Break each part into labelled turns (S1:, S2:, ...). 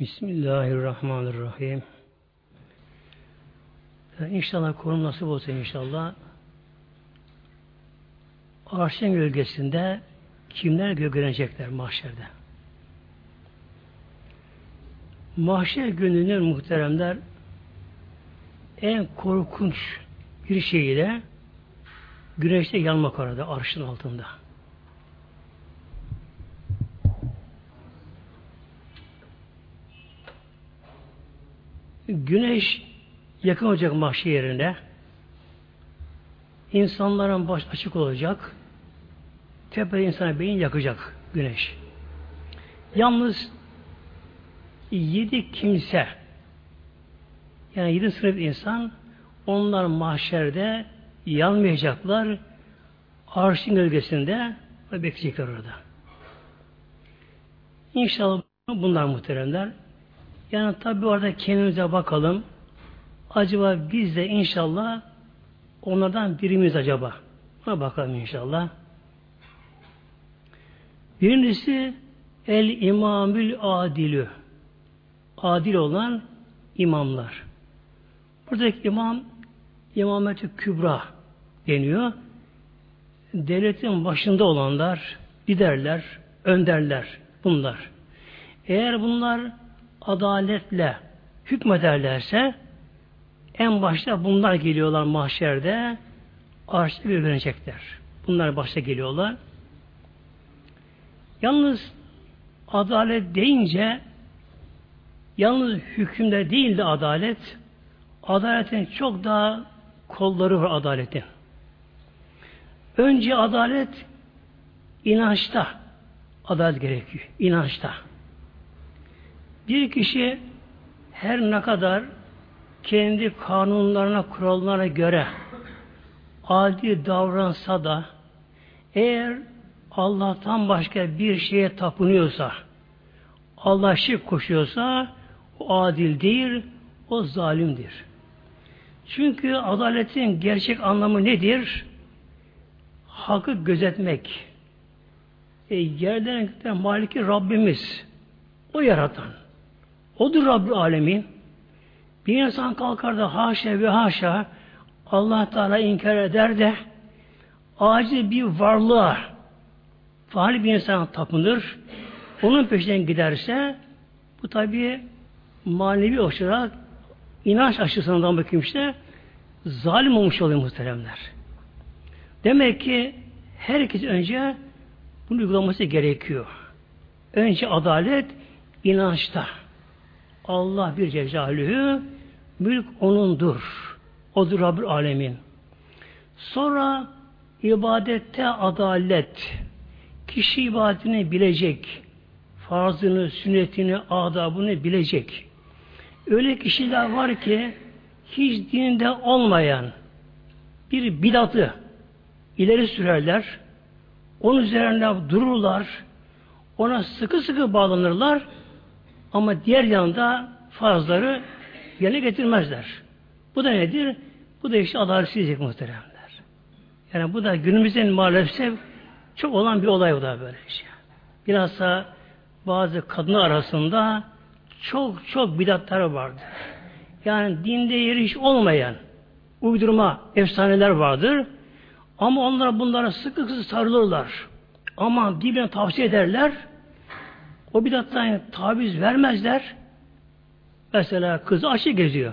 S1: Bismillahirrahmanirrahim. Yani inşallah konum nasip olsun inşallah. Arşın gölgesinde kimler gölgelenecekler mahşerde? Mahşer gününün muhteremler en korkunç bir şeyiyle güneşte yanmak orada arşın altında. Güneş yakın olacak mahşer yerine. İnsanların baş açık olacak. Tepede insana beyin yakacak güneş. Yalnız yedi kimse yani yedi sınıf insan onlar mahşerde yanmayacaklar. Arşın gölgesinde bekleyecekler orada. İnşallah bunlar muhteremler. Yani tabi orada kendimize bakalım. Acaba biz de inşallah onlardan birimiz acaba? Buna bakalım inşallah. Birincisi el imamül adilü. Adil olan imamlar. Buradaki imam imameti kübra deniyor. Devletin başında olanlar, liderler, önderler bunlar. Eğer bunlar adaletle hükmederlerse en başta bunlar geliyorlar mahşerde arşta görünecekler. Bunlar başta geliyorlar. Yalnız adalet deyince yalnız hükümde değil de adalet adaletin çok daha kolları var adaletin. Önce adalet inançta adalet gerekiyor. İnançta. Bir kişi her ne kadar kendi kanunlarına, kurallarına göre adil davransa da eğer Allah'tan başka bir şeye tapınıyorsa, Allah şirk koşuyorsa o adil değil, o zalimdir. Çünkü adaletin gerçek anlamı nedir? Hakkı gözetmek. E, yerden maliki Rabbimiz. O yaratan. Odur Rabbi alemin. Bir insan kalkar da haşa ve haşa Allah Teala inkar eder de acil bir varlığa faal bir insan tapınır. Onun peşinden giderse bu tabi manevi olarak inanç açısından bakayım işte zalim olmuş oluyor muhteremler. Demek ki herkes önce bunu uygulaması gerekiyor. Önce adalet inançta. Allah bir cezalühü mülk onundur. Odur Rabbül Alemin. Sonra ibadette adalet. Kişi ibadetini bilecek. Farzını, sünnetini, adabını bilecek. Öyle kişiler var ki hiç dinde olmayan bir bidatı ileri sürerler. Onun üzerinde dururlar. Ona sıkı sıkı bağlanırlar. Ama diğer yanda farzları yerine getirmezler. Bu da nedir? Bu da işte adaletsizlik muhteremler. Yani bu da günümüzün maalesef çok olan bir olay bu da böyle şey. Bilhassa bazı kadınlar arasında çok çok bidatlar vardır. Yani dinde yeri hiç olmayan uydurma efsaneler vardır. Ama onlar bunlara sıkı sıkı sarılırlar. Ama birbirine tavsiye ederler. O bidattan tabiz vermezler. Mesela kızı açı geziyor.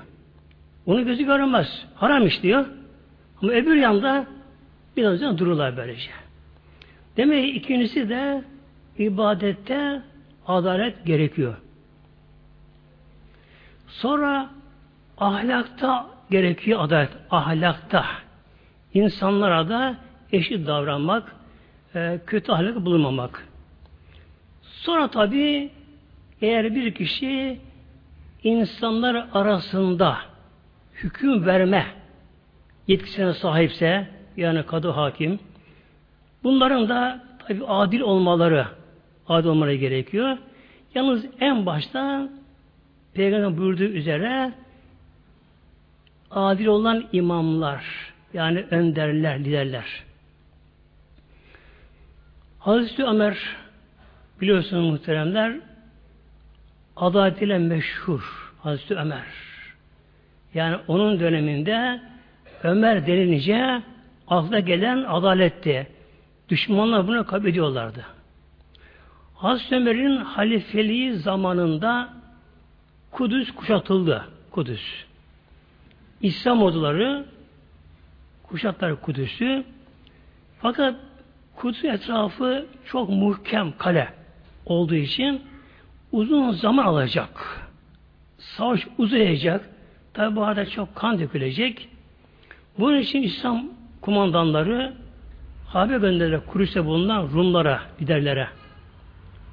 S1: Onun gözü görünmez. Haram iş diyor. Ama öbür yanda biraz üzerine dururlar böylece. Demek ki ikincisi de ibadette adalet gerekiyor. Sonra ahlakta gerekiyor adalet. Ahlakta. insanlara da eşit davranmak, e, kötü ahlak bulunmamak. Sonra tabi eğer bir kişi insanlar arasında hüküm verme yetkisine sahipse yani kadı hakim bunların da tabi adil olmaları adil olmaları gerekiyor. Yalnız en başta Peygamber buyurduğu üzere adil olan imamlar yani önderler, liderler. Hazreti Ömer biliyorsunuz muhteremler adaletiyle meşhur Hazreti Ömer. Yani onun döneminde Ömer denilince akla gelen adaletti. Düşmanlar bunu kabul ediyorlardı. Hazreti Ömer'in halifeliği zamanında Kudüs kuşatıldı. Kudüs. İslam orduları kuşatlar Kudüs'ü. Fakat Kudüs etrafı çok muhkem kale olduğu için uzun zaman alacak. Savaş uzayacak. Tabi bu arada çok kan dökülecek. Bunun için İslam kumandanları haber gönderdiler Kudüs'te bulunan Rumlara, liderlere.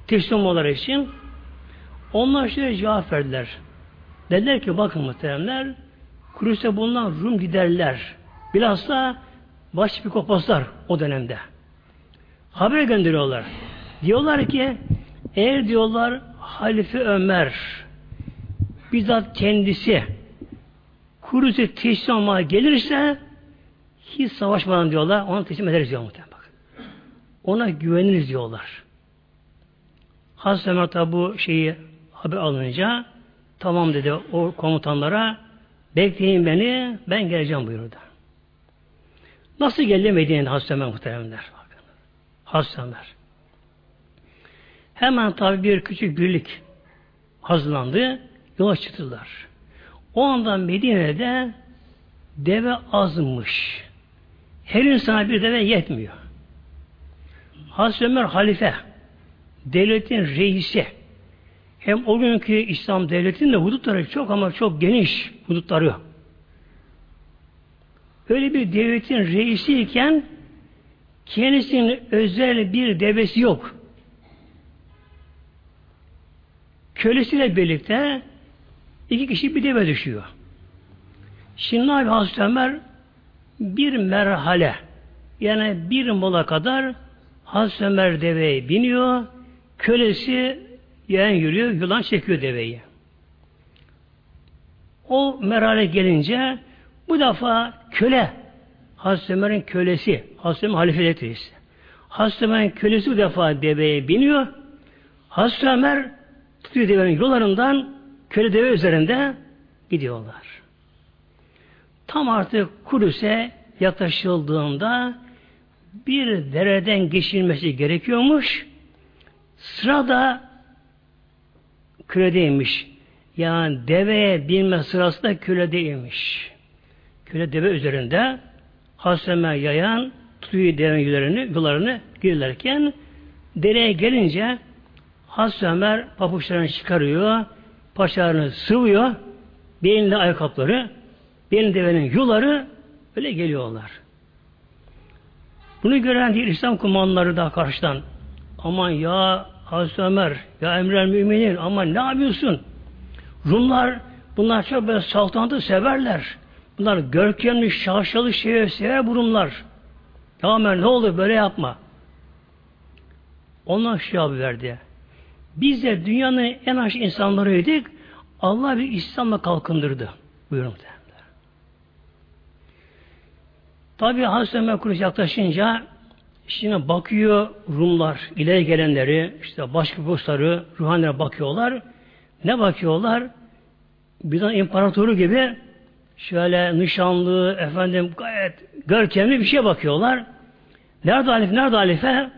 S1: Teslim olmaları için onlar şöyle cevap verdiler. Dediler ki bakın muhteremler Kudüs'te bulunan Rum liderler bilhassa başpikopaslar o dönemde. Haber gönderiyorlar. Diyorlar ki eğer diyorlar Halife Ömer bizzat kendisi Kudüs'e teslim olmaya gelirse hiç savaşmadan diyorlar ona teslim ederiz diyor muhtemelen. Bak. Ona güveniriz diyorlar. Hazreti Ömer tabi bu şeyi haber alınca tamam dedi o komutanlara bekleyin beni ben geleceğim buyurdu. Nasıl geldi Medine'de Hazreti Ömer muhteremler? Hazreti Ömer. Hemen tabi bir küçük birlik hazırlandı. Yola çıktılar. O anda Medine'de deve azmış. Her insana bir deve yetmiyor. Hazreti Ömer halife, devletin reisi, hem o günkü İslam devletinin de hudutları çok ama çok geniş hudutları. Öyle bir devletin reisiyken kendisinin özel bir devesi yok. Kölesiyle birlikte iki kişi bir deve düşüyor. Şimdi Nabi Hazreti Ömer bir merhale yani bir mola kadar Hazreti Ömer deveye biniyor, kölesi yeğen yürüyor, yılan çekiyor deveyi. O merhale gelince bu defa köle Hazreti Ömer'in kölesi Hazreti Ömer halifeli işte. Hazreti Ömer'in kölesi bu defa deveye biniyor. Hazreti Ömer tutuyor devenin yollarından köle deve üzerinde gidiyorlar. Tam artık Kudüs'e yaklaşıldığında bir dereden geçilmesi gerekiyormuş. Sırada küredeymiş. Yani deveye binme sırasında küredeymiş. Küre deve üzerinde Hasreme yayan tutuyor devenin yüzlerini, yollarını girerken dereye gelince Hazreti Ömer papuçlarını çıkarıyor, paçalarını sıvıyor, belinde ayakkabıları, belinde devenin yuları öyle geliyorlar. Bunu gören diğer İslam kumandanları da karşıdan aman ya Hazreti Ömer ya emrel müminin aman ne yapıyorsun? Rumlar bunlar çok böyle saltanatı severler. Bunlar görkemli, şaşalı şeye sever bu Rumlar. Ya Ömer ne olur böyle yapma. Onlar cevabı verdi. Biz de dünyanın en aşk insanlarıydık. Allah bir İslam'la kalkındırdı. Buyurun. Tabi Hazreti Ömer Kuruş yaklaşınca şimdi bakıyor Rumlar, ileri gelenleri, işte başka dostları, ruhanilere bakıyorlar. Ne bakıyorlar? Bizan imparatoru gibi şöyle nişanlı, efendim gayet görkemli bir şey bakıyorlar. Nerede halife? Nerede halife?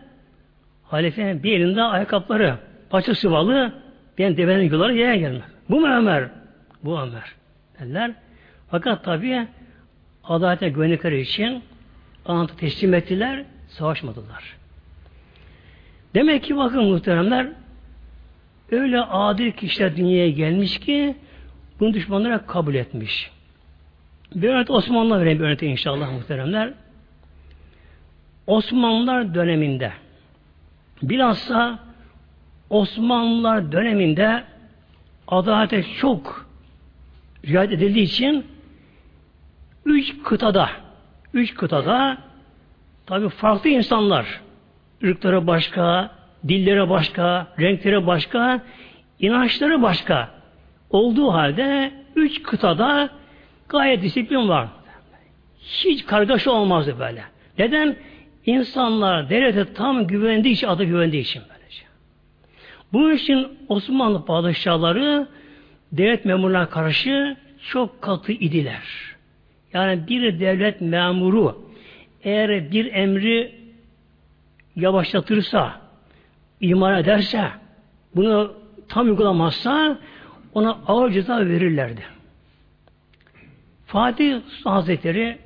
S1: Halifenin bir elinde ayakkabıları, paça sıvalı, ben devenin yolları yere gelmez. Bu mu Ömer? Bu Ömer. Derler. Fakat tabii adalete güvendikleri için anlatı teslim ettiler, savaşmadılar. Demek ki bakın muhteremler öyle adil kişiler dünyaya gelmiş ki bunu düşmanlara kabul etmiş. Bir örnek Osmanlılar vereyim bir örnek inşallah muhteremler. Osmanlılar döneminde bilhassa Osmanlılar döneminde adalete çok riayet edildiği için üç kıtada üç kıtada tabi farklı insanlar ırkları başka, dilleri başka, renkleri başka, inançları başka olduğu halde üç kıtada gayet disiplin var. Hiç kargaşa olmazdı böyle. Neden? İnsanlar devlete tam güvendiği için, adı güvendiği için böylece. Bu için Osmanlı padişahları devlet memuruna karşı çok katı idiler. Yani bir devlet memuru eğer bir emri yavaşlatırsa, iman ederse, bunu tam uygulamazsa ona ağır ceza verirlerdi. Fatih Hazretleri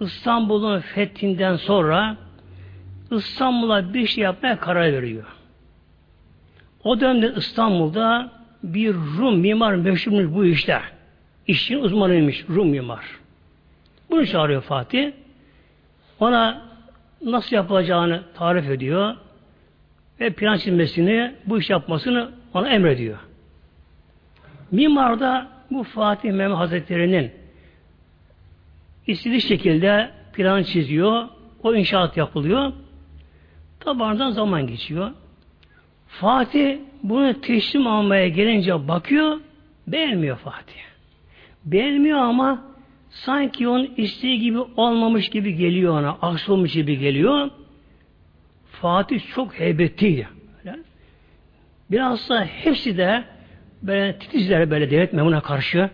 S1: İstanbul'un fethinden sonra İstanbul'a bir şey yapmaya karar veriyor. O dönemde İstanbul'da bir Rum mimar meşhurmuş bu işte. İşin uzmanıymış Rum mimar. Bunu çağırıyor Fatih. Ona nasıl yapılacağını tarif ediyor ve plan çizmesini, bu iş yapmasını ona emrediyor. Mimar da bu Fatih Mehmet Hazretleri'nin istediği şekilde plan çiziyor, o inşaat yapılıyor. Tabandan zaman geçiyor. Fatih bunu teslim almaya gelince bakıyor, beğenmiyor Fatih. Beğenmiyor ama sanki onun isteği gibi olmamış gibi geliyor ona, aksi olmuş gibi geliyor. Fatih çok heybetliydi. Biraz da hepsi de böyle titizler böyle devlet memuna karşı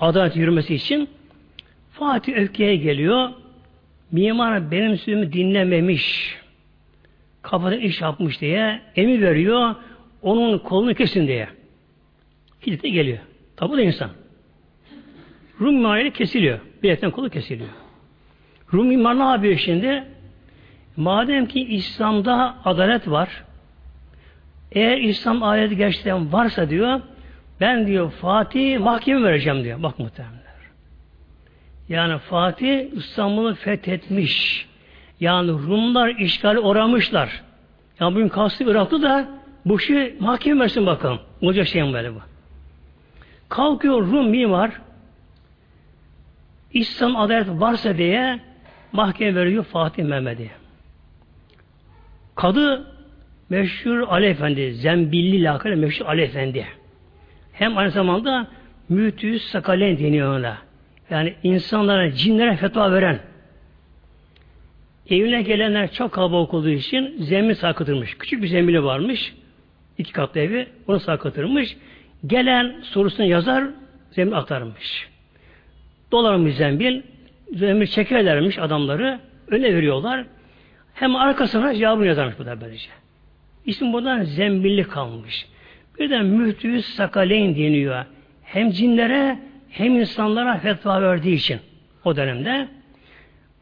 S1: adalet yürümesi için Fatih öfkeye geliyor. Mimar benim sözümü dinlememiş. Kafada iş yapmış diye emir veriyor. Onun kolunu kesin diye. Hilete geliyor. Tabi da insan. Rum mimarıyla kesiliyor. Biletten kolu kesiliyor. Rum mimar ne yapıyor şimdi? Madem ki İslam'da adalet var, eğer İslam adaleti gerçekten varsa diyor, ben diyor Fatih mahkeme vereceğim diyor. Bak muhtemelen. Yani Fatih İstanbul'u fethetmiş. Yani Rumlar işgali oramışlar. Yani bugün kastı Irak'ta da bu şey mahkeme versin bakalım. Olacak şey mi böyle bu? Kalkıyor Rum mimar İslam adalet varsa diye mahkeme veriyor Fatih Mehmet'e. Kadı meşhur Ali Efendi, Zembilli lakayla meşhur Ali Efendi. Hem aynı zamanda mütüz sakalen deniyor ona. Yani insanlara, cinlere fetva veren. Evine gelenler çok kalabalık olduğu için zemin sarkıtırmış. Küçük bir zemini varmış. iki katlı evi. Onu sarkıtırmış. Gelen sorusunu yazar, zemin aktarmış. Dolarmış zembil. Zembil çekerlermiş adamları. Öne veriyorlar. Hem arkasına cevabını yazarmış bu da böylece. İsim buradan zembilli kalmış. Bir de mühtüyüz sakaleyn deniyor. Hem cinlere hem insanlara fetva verdiği için o dönemde.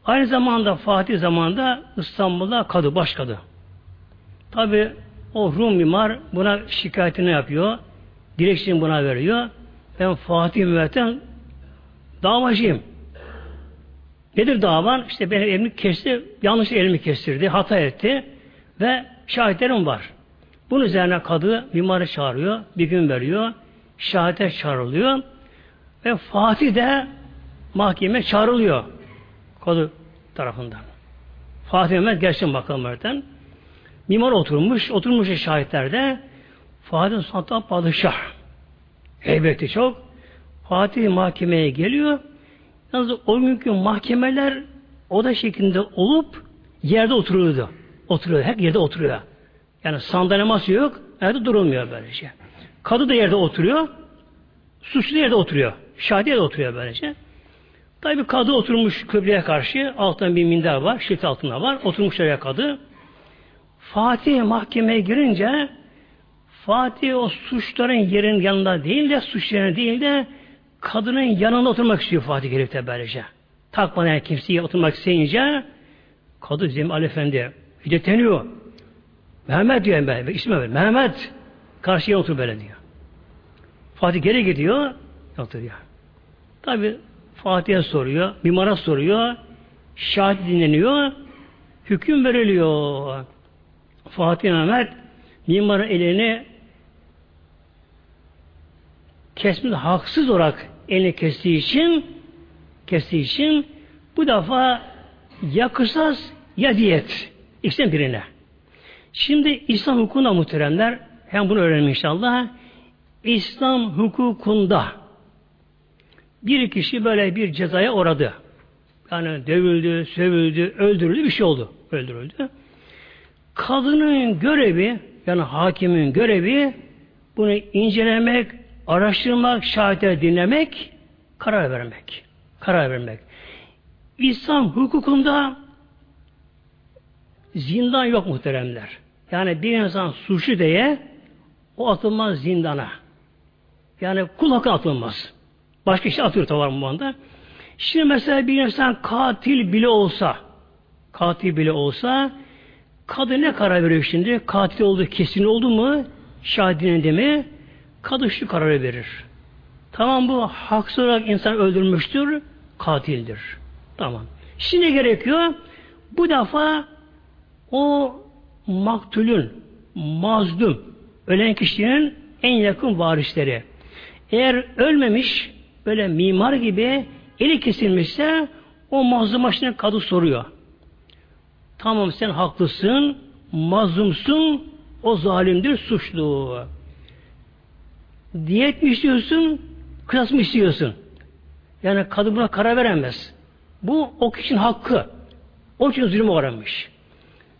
S1: Aynı zamanda Fatih zamanında İstanbul'da kadı, başkadı. Tabi o Rum mimar buna şikayetini yapıyor. Dilekçesini buna veriyor. Ben Fatih Mehmet'ten davacıyım. Nedir davan? İşte benim elimi kesti, yanlış elimi kestirdi, hata etti ve şahitlerim var. Bunun üzerine kadı mimarı çağırıyor, bir gün veriyor, şahite çağrılıyor. Ve Fatih de mahkeme çağrılıyor. Kadı tarafından. Fatih Mehmet gelsin bakalım oradan. Mimar oturmuş, oturmuş şahitlerde Fatih Sultan Padişah. Heybeti çok. Fatih mahkemeye geliyor. Yalnız o günkü mahkemeler o da şeklinde olup yerde oturuyordu. Oturuyor. Hep yerde oturuyor. Yani sandalye masa yok. Yerde durulmuyor böylece. Kadı da yerde oturuyor. Suçlu yerde oturuyor. Şahidi yerde oturuyor böylece. Tabi kadı oturmuş kıbleye karşı alttan bir minder var. Şirt altında var. Oturmuş oraya kadı. Fatih mahkemeye girince Fatih o suçların yerin yanında değil de suçların değil de kadının yanında oturmak istiyor Fatih gelip böylece. Takmadan kimseye oturmak isteyince kadı Zemal Efendi hiddeteniyor. Mehmet diyor ben. İsmi ver. Mehmet. Karşıya otur böyle diyor. Fatih geri gidiyor. Oturuyor. Tabi Fatih'e soruyor. Mimara soruyor. Şahit dinleniyor. Hüküm veriliyor. Fatih Mehmet mimarın elini kesmiş haksız olarak elini kestiği için kestiği için bu defa ya kısas ya diyet. İkisinden birine. Şimdi İslam hukukunda muhteremler hem bunu öğrenelim inşallah. İslam hukukunda bir kişi böyle bir cezaya uğradı. Yani dövüldü, sövüldü, öldürüldü bir şey oldu. Öldürüldü. Kadının görevi yani hakimin görevi bunu incelemek, araştırmak, şahitleri dinlemek, karar vermek. Karar vermek. İslam hukukunda zindan yok muhteremler. Yani bir insan suçlu diye o atılmaz zindana. Yani kul hakkı atılmaz. Başka şey atıyor tabi bu anda. Şimdi mesela bir insan katil bile olsa katil bile olsa kadın ne karar veriyor şimdi? Katil olduğu kesin oldu mu? Şahidinin de mi? Kadın şu kararı verir. Tamam bu haksız olarak insan öldürmüştür, katildir. Tamam. Şimdi gerekiyor? Bu defa o maktulün, mazlum, ölen kişinin en yakın varisleri. Eğer ölmemiş, böyle mimar gibi eli kesilmişse o mazluma şimdi kadı soruyor. Tamam sen haklısın, mazlumsun, o zalimdir, suçlu. Diyet mi istiyorsun, kıyas mı istiyorsun? Yani kadın buna karar veremez. Bu o kişinin hakkı. O için zulüm uğramış.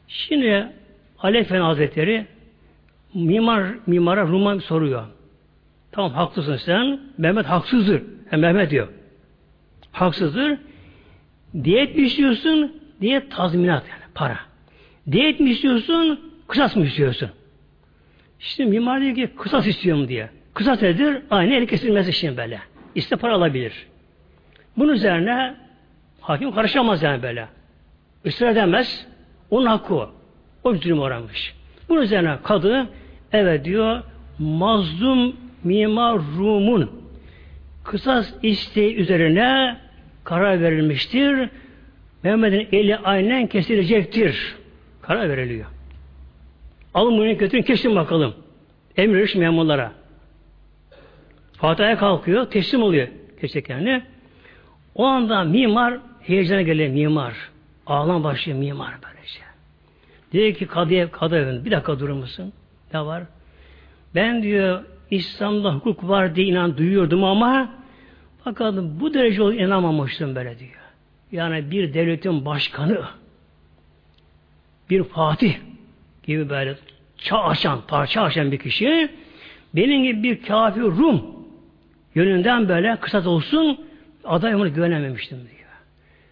S1: Şimdi Ali Efendi Hazretleri mimar, mimara Ruman soruyor. Tamam haklısın sen. Mehmet haksızdır. Yani Mehmet diyor. Haksızdır. Diyet mi istiyorsun? Diyet tazminat yani para. Diyet mi istiyorsun? Kısas mı istiyorsun? İşte mimar diyor ki kısas istiyorum diye. Kısas nedir? Aynı el kesilmesi şimdi böyle. İste para alabilir. Bunun üzerine hakim karışamaz yani böyle. Israr edemez. Onun hakkı o. O zulüm uğramış. Bunun üzerine kadı evet diyor mazlum mimar Rum'un kısas isteği üzerine karar verilmiştir. Mehmet'in eli aynen kesilecektir. Karar veriliyor. Alın bunu götürün kesin bakalım. Emrediş memurlara. Fatiha'ya kalkıyor, teslim oluyor keseklerini. O anda mimar heyecana geliyor mimar. Ağlam başlıyor mimar böylece. Diyor ki kadıya, kadı bir dakika durur musun? Ne var? Ben diyor İslam'da hukuk var diye inan duyuyordum ama fakat bu derece inanmamıştım böyle diyor. Yani bir devletin başkanı bir fatih gibi böyle çağ açan, parça açan bir kişi benim gibi bir kafir Rum yönünden böyle kısas olsun aday onu güvenememiştim diyor.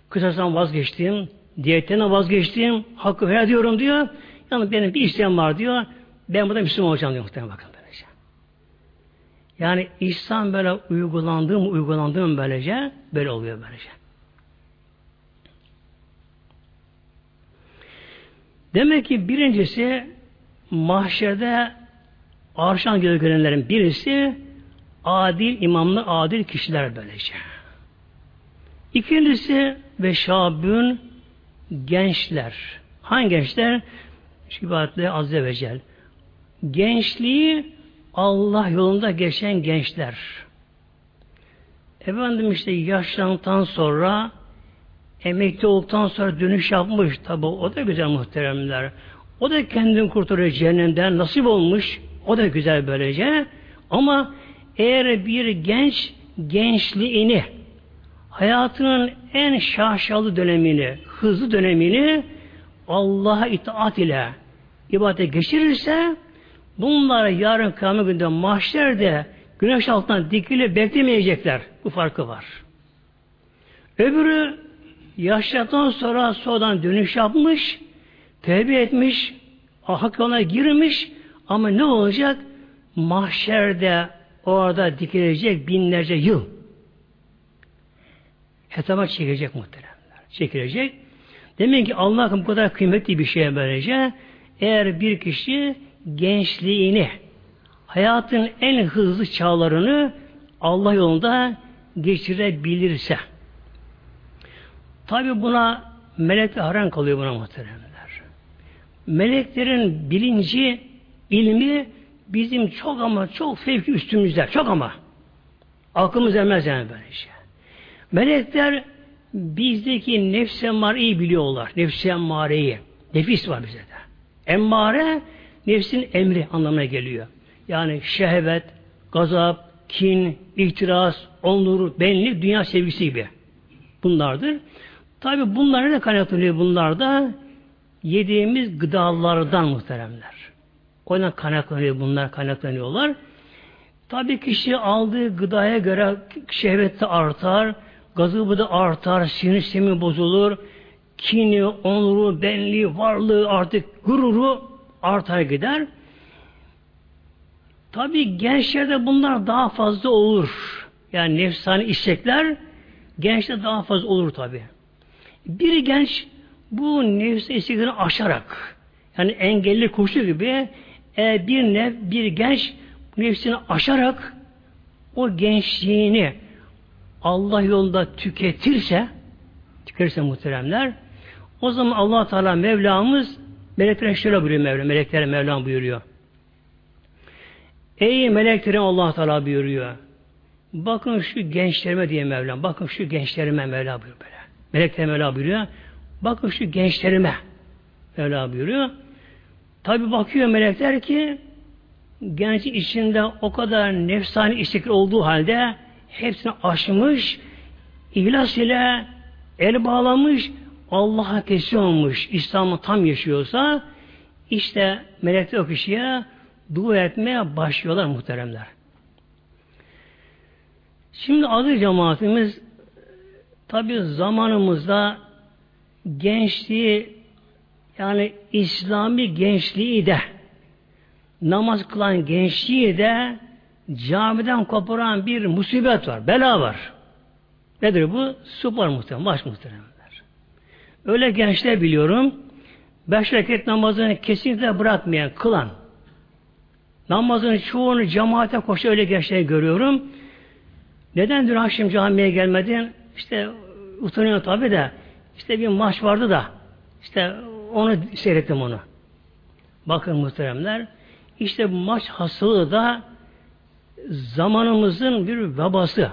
S1: Kısasdan vazgeçtim, diyetten vazgeçtim, hakkı helal diyorum diyor. Yani benim bir isteğim var diyor. Ben burada Müslüman olacağım diyor muhtemelen bakın. Yani İslam böyle uygulandığı mı uygulandığı mı böylece böyle oluyor böylece. Demek ki birincisi mahşerde arşan gölgelenlerin birisi adil imamlı adil kişiler böylece. İkincisi ve şabün gençler. Hangi gençler? Şibatle Azze ve Celle. Gençliği Allah yolunda geçen gençler. Efendim işte yaşlandıktan sonra emekli olduktan sonra dönüş yapmış. Tabi o da güzel muhteremler. O da kendini kurtarıyor cehennemden. Nasip olmuş. O da güzel böylece. Ama eğer bir genç gençliğini hayatının en şaşalı dönemini, hızlı dönemini Allah'a itaat ile ibadete geçirirse bunlar yarın kıyamet günde mahşerde güneş altından dikili beklemeyecekler. Bu farkı var. Öbürü yaşlıktan sonra sonradan dönüş yapmış, tevbe etmiş, hak yoluna girmiş ama ne olacak? Mahşerde orada dikilecek binlerce yıl. Hetama çekilecek muhteremler. Çekilecek. Demek ki Allah'ın bu kadar kıymetli bir şeye böylece eğer bir kişi gençliğini hayatın en hızlı çağlarını Allah yolunda geçirebilirse tabi buna melek haram kalıyor buna muhteremler. Meleklerin bilinci, ilmi bizim çok ama çok fevki üstümüzde. Çok ama. Aklımız ermez yani böyle şey. Melekler bizdeki nefs emmariyi biliyorlar. Nefs emmareyi. Nefis var bize de. Emmare nefsin emri anlamına geliyor. Yani şehvet, gazap, kin, ihtiras, onur, benlik, dünya sevgisi gibi. Bunlardır. Tabi bunlar ne kaynaklanıyor bunlar da? Yediğimiz gıdalardan muhteremler. Oradan kaynaklanıyor bunlar kaynaklanıyorlar. Tabii kişi aldığı gıdaya göre şehvet de artar, gazabı da artar, sinir sistemi bozulur, kini, onuru, benliği, varlığı artık gururu artar gider. Tabii gençlerde bunlar daha fazla olur. Yani nefsani istekler gençte daha fazla olur tabii. Bir genç bu nefsi isteklerini aşarak yani engelli koşu gibi e, bir nef, bir genç nefsini aşarak o gençliğini Allah yolunda tüketirse tüketirse muhteremler o zaman allah Teala Mevlamız meleklere şöyle buyuruyor Mevlam. Meleklere Mevlam buyuruyor. Ey meleklerim allah Teala buyuruyor. Bakın şu gençlerime diye Mevlam. Bakın şu gençlerime Mevla buyuruyor böyle. Melekler Mevla buyuruyor. Bakın şu gençlerime Mevla buyuruyor. Tabi bakıyor melekler ki genç içinde o kadar nefsani istikrar olduğu halde hepsini aşmış, ihlas ile el bağlamış, Allah'a teslim olmuş, İslam'ı tam yaşıyorsa işte melekler o kişiye dua etmeye başlıyorlar muhteremler. Şimdi adı cemaatimiz tabi zamanımızda gençliği yani İslami gençliği de namaz kılan gençliği de camiden koparan bir musibet var, bela var. Nedir bu? Spor muhtemelen, baş muhteremler. Öyle gençler biliyorum, beş rekat namazını kesinlikle bırakmayan, kılan, namazın çoğunu cemaate koşu öyle gençler görüyorum. Neden dün akşam camiye gelmedin? İşte utanıyor tabi de, işte bir maç vardı da, işte onu seyrettim onu. Bakın muhteremler, işte maç hastalığı da zamanımızın bir babası.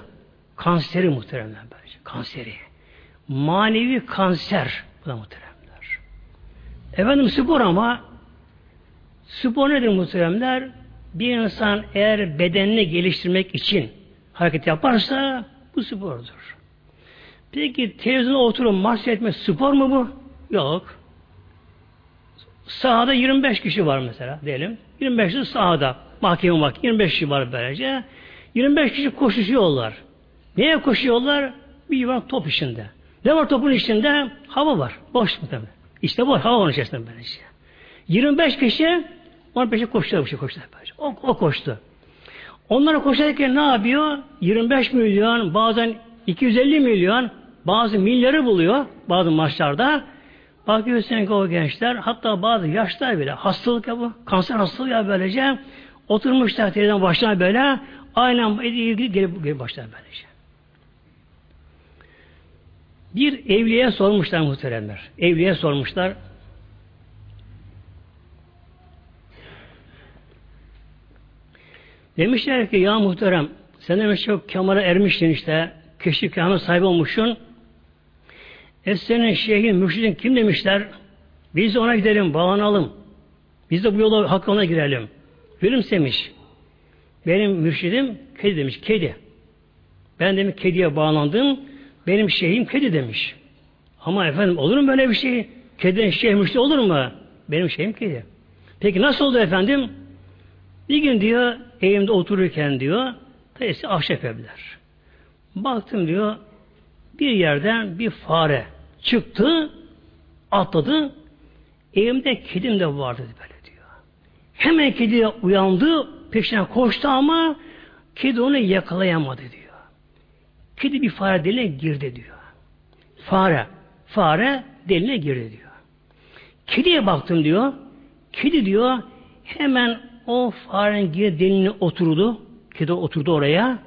S1: Kanseri muhteremler bence. Kanseri. Manevi kanser. Bu da muhteremler. Efendim spor ama spor nedir muhteremler? Bir insan eğer bedenini geliştirmek için hareket yaparsa bu spordur. Peki televizyonda oturup maç etmek spor mu bu? Yok. Sahada 25 kişi var mesela diyelim. 25 kişi sahada. Mahkeme bak 25 kişi var böylece. 25 kişi koşuşuyorlar. Neye koşuyorlar? Bir yuvarlak top içinde. Ne var topun içinde? Hava var. Boş mu tabi? İşte bu hava onun içerisinde böylece. 25 kişi onun peşine koştular şey koştular. O, o koştu. Onlara koşarken ne yapıyor? 25 milyon, bazen 250 milyon, bazı milyarı buluyor bazı maçlarda. Bakıyorsun ki o gençler hatta bazı yaşlar bile hastalık ya bu. Kanser hastalığı ya böylece oturmuşlar televizyon başına böyle aynen ilgili gelip, gelip başlar böylece. Bir evliye sormuşlar muhteremler. Evliye sormuşlar. Demişler ki ya muhterem sen demiş çok kamera ermiştin işte keşif kâhına sahibi olmuşsun. E senin şeyhin, mürşidin kim demişler? Biz ona gidelim, bağlanalım. Biz de bu yola hakkına girelim. Gülümsemiş. Benim mürşidim kedi demiş, kedi. Ben demiş kediye bağlandım. Benim şeyhim kedi demiş. Ama efendim olur mu böyle bir şey? Kedinin şeyh mürşid olur mu? Benim şeyhim kedi. Peki nasıl oldu efendim? Bir gün diyor evimde otururken diyor teyze ahşap evler. Baktım diyor bir yerden bir fare çıktı, atladı. Evimde kedim de vardı böyle diyor. Hemen kedi uyandı, peşine koştu ama kedi onu yakalayamadı diyor. Kedi bir fare deline girdi diyor. Fare, fare deline girdi diyor. Kediye baktım diyor. Kedi diyor hemen o farenin gir deline oturdu. Kedi oturdu oraya.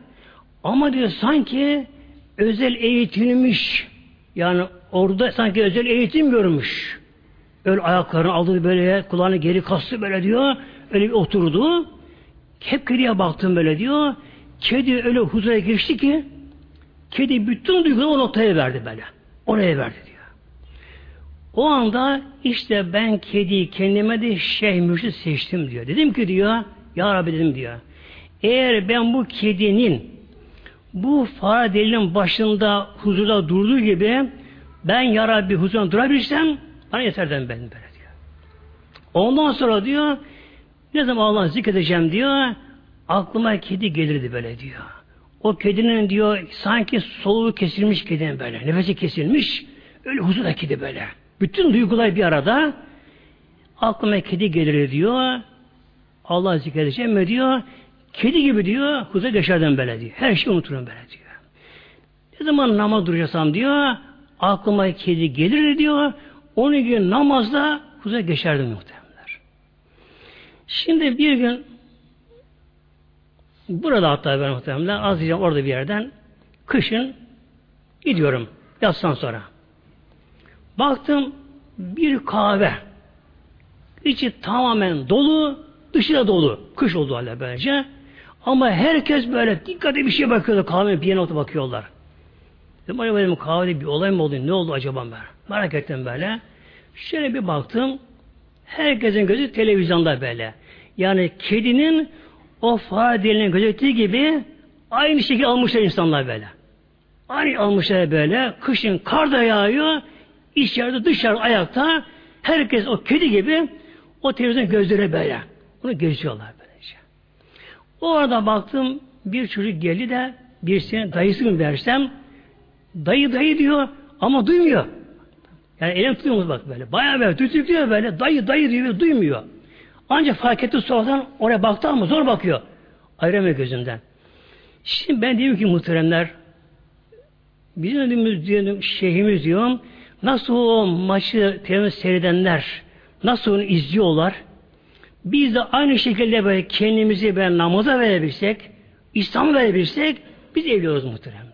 S1: Ama diyor sanki özel eğitilmiş. Yani orada sanki özel eğitim görmüş. Öyle ayaklarını aldı böyle, kulağını geri kastı böyle diyor. Öyle bir oturdu. Hep kediye baktım böyle diyor. Kedi öyle huzura geçti ki kedi bütün duyguları o noktaya verdi böyle. Oraya verdi diyor. O anda işte ben kediyi kendime de şeyh mürşid seçtim diyor. Dedim ki diyor, Ya Rabbi dedim diyor. Eğer ben bu kedinin bu fare delinin başında huzurda durduğu gibi ben ya Rabbi huzuruna durabilirsem bana yeterden ben böyle diyor. Ondan sonra diyor Ne zaman Allah zikredeceğim diyor, aklıma kedi gelirdi böyle diyor. O kedinin diyor sanki soluğu kesilmiş kedinin böyle. Nefesi kesilmiş. Öyle huzura kedi böyle. Bütün duygular bir arada. Aklıma kedi gelir diyor. Allah zikredeceğim mi diyor. Kedi gibi diyor. Huzura geçerdim böyle diyor. Her şeyi unuturum böyle diyor. Ne zaman namaz duracağım diyor. Aklıma kedi gelir diyor. Onun gibi namazda huzura geçerdim muhtemelenler. Şimdi bir gün Burada hatta ben muhtemelen az orada bir yerden kışın gidiyorum yatsan sonra. Baktım bir kahve içi tamamen dolu dışı da dolu. Kış oldu hala böylece. Ama herkes böyle dikkatli bir şey bakıyordu. Kahvenin bir yerine bakıyorlar. Dedim acaba benim kahvede bir olay mı oldu? Ne oldu acaba ben? Merak ettim böyle. Şöyle bir baktım. Herkesin gözü televizyonda böyle. Yani kedinin o fare gözettiği gibi aynı şekilde almışlar insanlar böyle. Aynı almışlar böyle. Kışın kar da yağıyor. İçeride dışarı ayakta herkes o kedi gibi o televizyon gözleri böyle. Bunu geziyorlar böylece. O arada baktım bir çocuk geldi de birisine dayısı mı versem dayı dayı diyor ama duymuyor. Yani elim tutuyor bak böyle. Bayağı böyle tutuyor böyle. Dayı dayı diyor duymuyor. Ancak fark etti sonradan oraya baktı ama zor bakıyor. Ayıramıyor gözünden. Şimdi ben diyorum ki muhteremler bizim önümüz diyorum, şeyhimiz diyorum nasıl o maçı temiz seyredenler nasıl onu izliyorlar biz de aynı şekilde böyle kendimizi ben namaza verebilsek İslam'ı verebilsek biz evliyoruz muhteremler.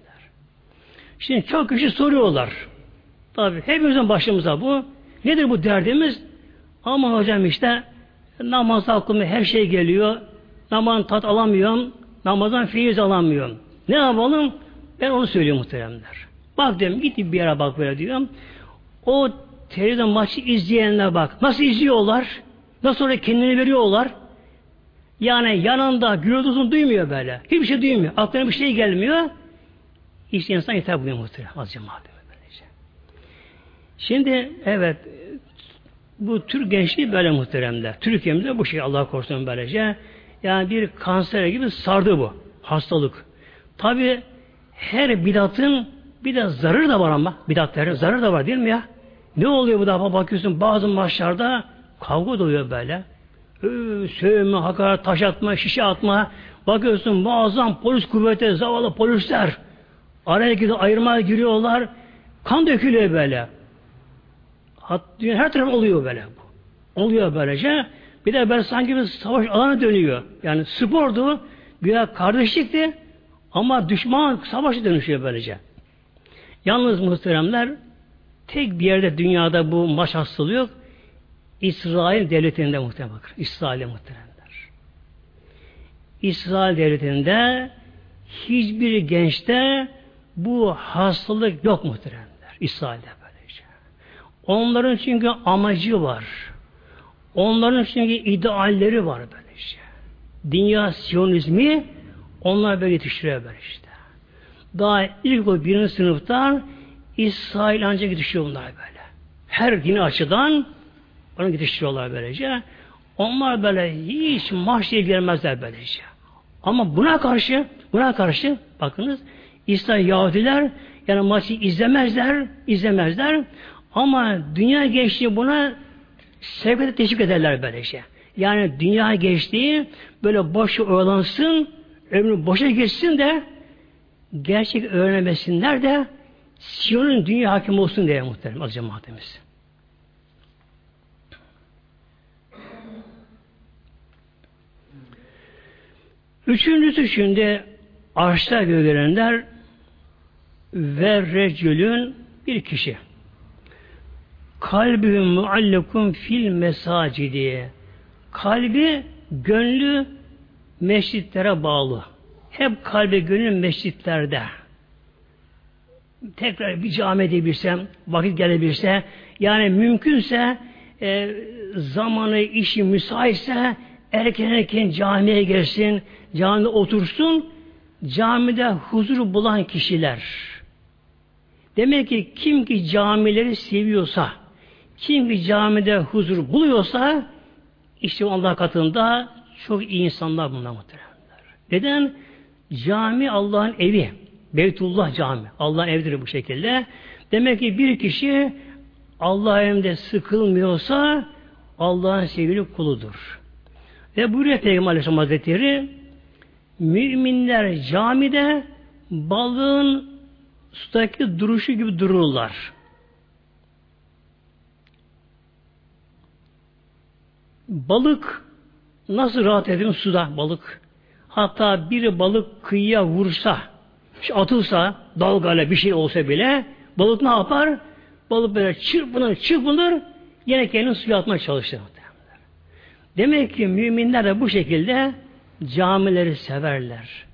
S1: Şimdi çok kişi soruyorlar. Tabi hepimizin başımıza bu. Nedir bu derdimiz? Aman hocam işte Namaz aklıma her şey geliyor. Namazdan tat alamıyorum. Namazdan feyiz alamıyorum. Ne yapalım? Ben onu söylüyorum muhteremler. Bak diyorum git bir yere bak böyle diyorum. O televizyon maçı izleyenler bak. Nasıl izliyorlar? Nasıl oraya kendini veriyorlar? Yani yanında gürültüsünü duymuyor böyle. Hiçbir şey duymuyor. Aklına bir şey gelmiyor. İşte insan yeter buluyor muhtemelen. Az cemaat. Şimdi evet bu tür gençliği böyle muhteremde. Türkiye'mizde bu şey Allah korusun böylece. Yani bir kanser gibi sardı bu. Hastalık. Tabi her bidatın bir de zararı da var ama bidatların zararı da var değil mi ya? Ne oluyor bu defa bakıyorsun bazı maçlarda kavga doluyor böyle. Ee, sövme, hakaret, taş atma, şişe atma. Bakıyorsun muazzam polis kuvveti, zavallı polisler araya gidip ayırmaya giriyorlar. Kan dökülüyor böyle. Hat, her taraf oluyor böyle bu. Oluyor böylece. Bir de böyle sanki bir savaş alanı dönüyor. Yani spordu, güya kardeşlikti ama düşman savaşı dönüşüyor böylece. Yalnız muhteremler tek bir yerde dünyada bu maç hastalığı yok. İsrail devletinde muhterem bakın. İsrail muhteremler. İsrail devletinde hiçbir gençte bu hastalık yok muhteremler. İsrail'de. Onların çünkü amacı var. Onların çünkü idealleri var böyle işte. Dünya siyonizmi onlar böyle yetiştiriyor böyle işte. Daha ilk o birinci sınıftan İsrail ancak yetişiyor bunlar böyle. Her dini açıdan onu yetiştiriyorlar böylece. Onlar böyle hiç maaşla ilgilenmezler böylece. Ama buna karşı buna karşı bakınız İsrail Yahudiler yani maçı izlemezler, izlemezler. Ama dünya gençliği buna sevgide teşvik ederler böyle şey. Yani dünya gençliği böyle boş oyalansın, ömrü boşa geçsin de gerçek öğrenemesinler de Siyon'un dünya hakim olsun diye muhterem az cemaatimiz. Üçüncüsü şimdi arşta görenler ve recülün bir kişi. Kalbi muallekun fil mesacidi. Kalbi, gönlü mescitlere bağlı. Hep kalbi gönül mescitlerde. Tekrar bir cami edebilsem, vakit gelebilse, yani mümkünse e, zamanı, işi müsaitse erken erken camiye gelsin, camide otursun, camide huzur bulan kişiler. Demek ki kim ki camileri seviyorsa, kim bir camide huzur buluyorsa İşte Allah katında çok iyi insanlar bunlar muhteremler. Neden? Cami Allah'ın evi. Beytullah cami. Allah'ın evidir bu şekilde. Demek ki bir kişi Allah evinde sıkılmıyorsa Allah'ın sevgili kuludur. Ve buyuruyor Peygamber Aleyhisselam Hazretleri müminler camide balığın sudaki duruşu gibi dururlar. Balık nasıl rahat edin suda balık? Hatta bir balık kıyıya vursa, atılsa, dalgayla bir şey olsa bile balık ne yapar? Balık böyle çırpınır, çırpınır, yine kendini suya atmaya çalışır. Demek ki müminler de bu şekilde camileri severler.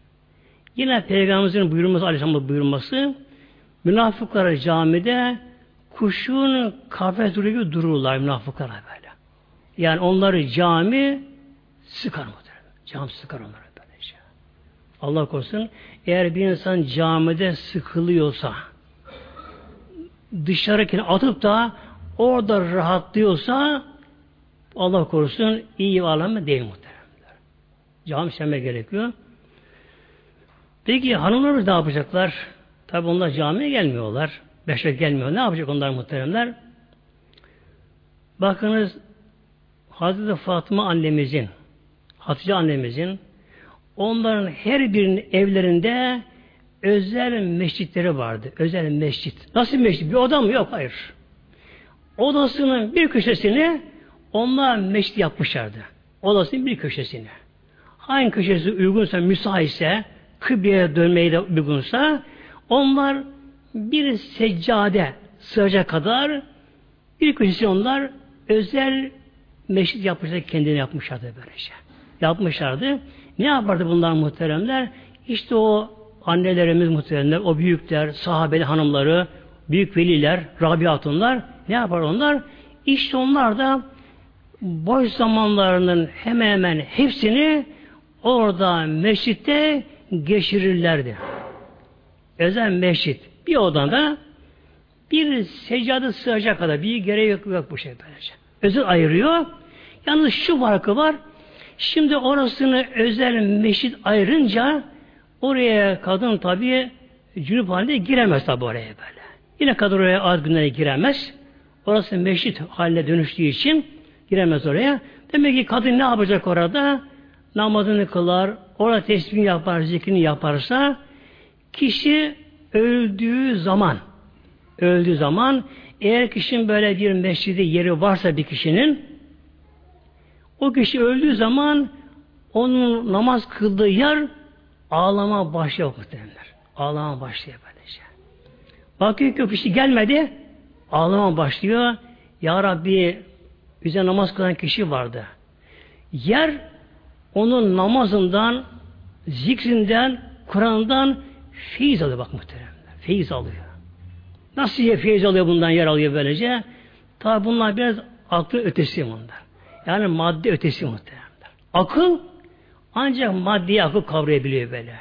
S1: Yine Peygamberimizin buyurması, Aleyhisselam'ın buyurması, münafıklara camide kuşun kafes gibi dururlar münafıklara böyle. Yani onları cami sıkar mıdır? Cam sıkar onları böylece. Allah korusun. Eğer bir insan camide sıkılıyorsa dışarıkini atıp da orada rahatlıyorsa Allah korusun iyi alem değil muhteremler. Cami sevme gerekiyor. Peki hanımlarımız ne yapacaklar? Tabi onlar camiye gelmiyorlar. Beş vakit gelmiyor. Ne yapacak onlar muhteremler? Bakınız Hazreti Fatıma annemizin Hatice annemizin onların her birinin evlerinde özel mescitleri vardı. Özel mescit. Nasıl mescit? Bir oda mı? Yok. Hayır. Odasının bir köşesini onlar mescit yapmışlardı. Odasının bir köşesini. Hangi köşesi uygunsa, müsaitse, kıbleye dönmeyi de uygunsa, onlar bir seccade sığacak kadar bir köşesi onlar özel meşrit yapmışlar, kendini yapmışlardı böylece. Yapmışlardı. Ne yapardı bunlar muhteremler? İşte o annelerimiz muhteremler, o büyükler, sahabeli hanımları, büyük veliler, Rabia ne yapar onlar? İşte onlar da boş zamanlarının hemen hemen hepsini orada meşritte geçirirlerdi. Özel meşrit. Bir odada bir seccade sığacak kadar bir gereği yok, yok bu şey böylece. Özel ayırıyor. Yalnız şu farkı var. Şimdi orasını özel meşrit ayırınca oraya kadın tabi cünüp halinde giremez tabi oraya böyle. Yine kadın oraya az günlere giremez. Orası meşrit haline dönüştüğü için giremez oraya. Demek ki kadın ne yapacak orada? Namazını kılar, orada tesbih yapar, zikrini yaparsa kişi öldüğü zaman öldüğü zaman eğer kişinin böyle bir mescidi yeri varsa bir kişinin o kişi öldüğü zaman onun namaz kıldığı yer ağlama başlıyor muhtemelenler. Ağlama başlıyor böylece. Bakıyor ki o kişi gelmedi ağlama başlıyor. Ya Rabbi bize namaz kılan kişi vardı. Yer onun namazından, zikrinden, Kur'an'dan feyiz alıyor bak muhteremler. Feyiz alıyor. Nasıl ya feyiz alıyor bundan yer alıyor böylece? Tabi bunlar biraz aklı ötesi bunlar. Yani madde ötesi muhteremler. Akıl ancak maddi akıl kavrayabiliyor böyle.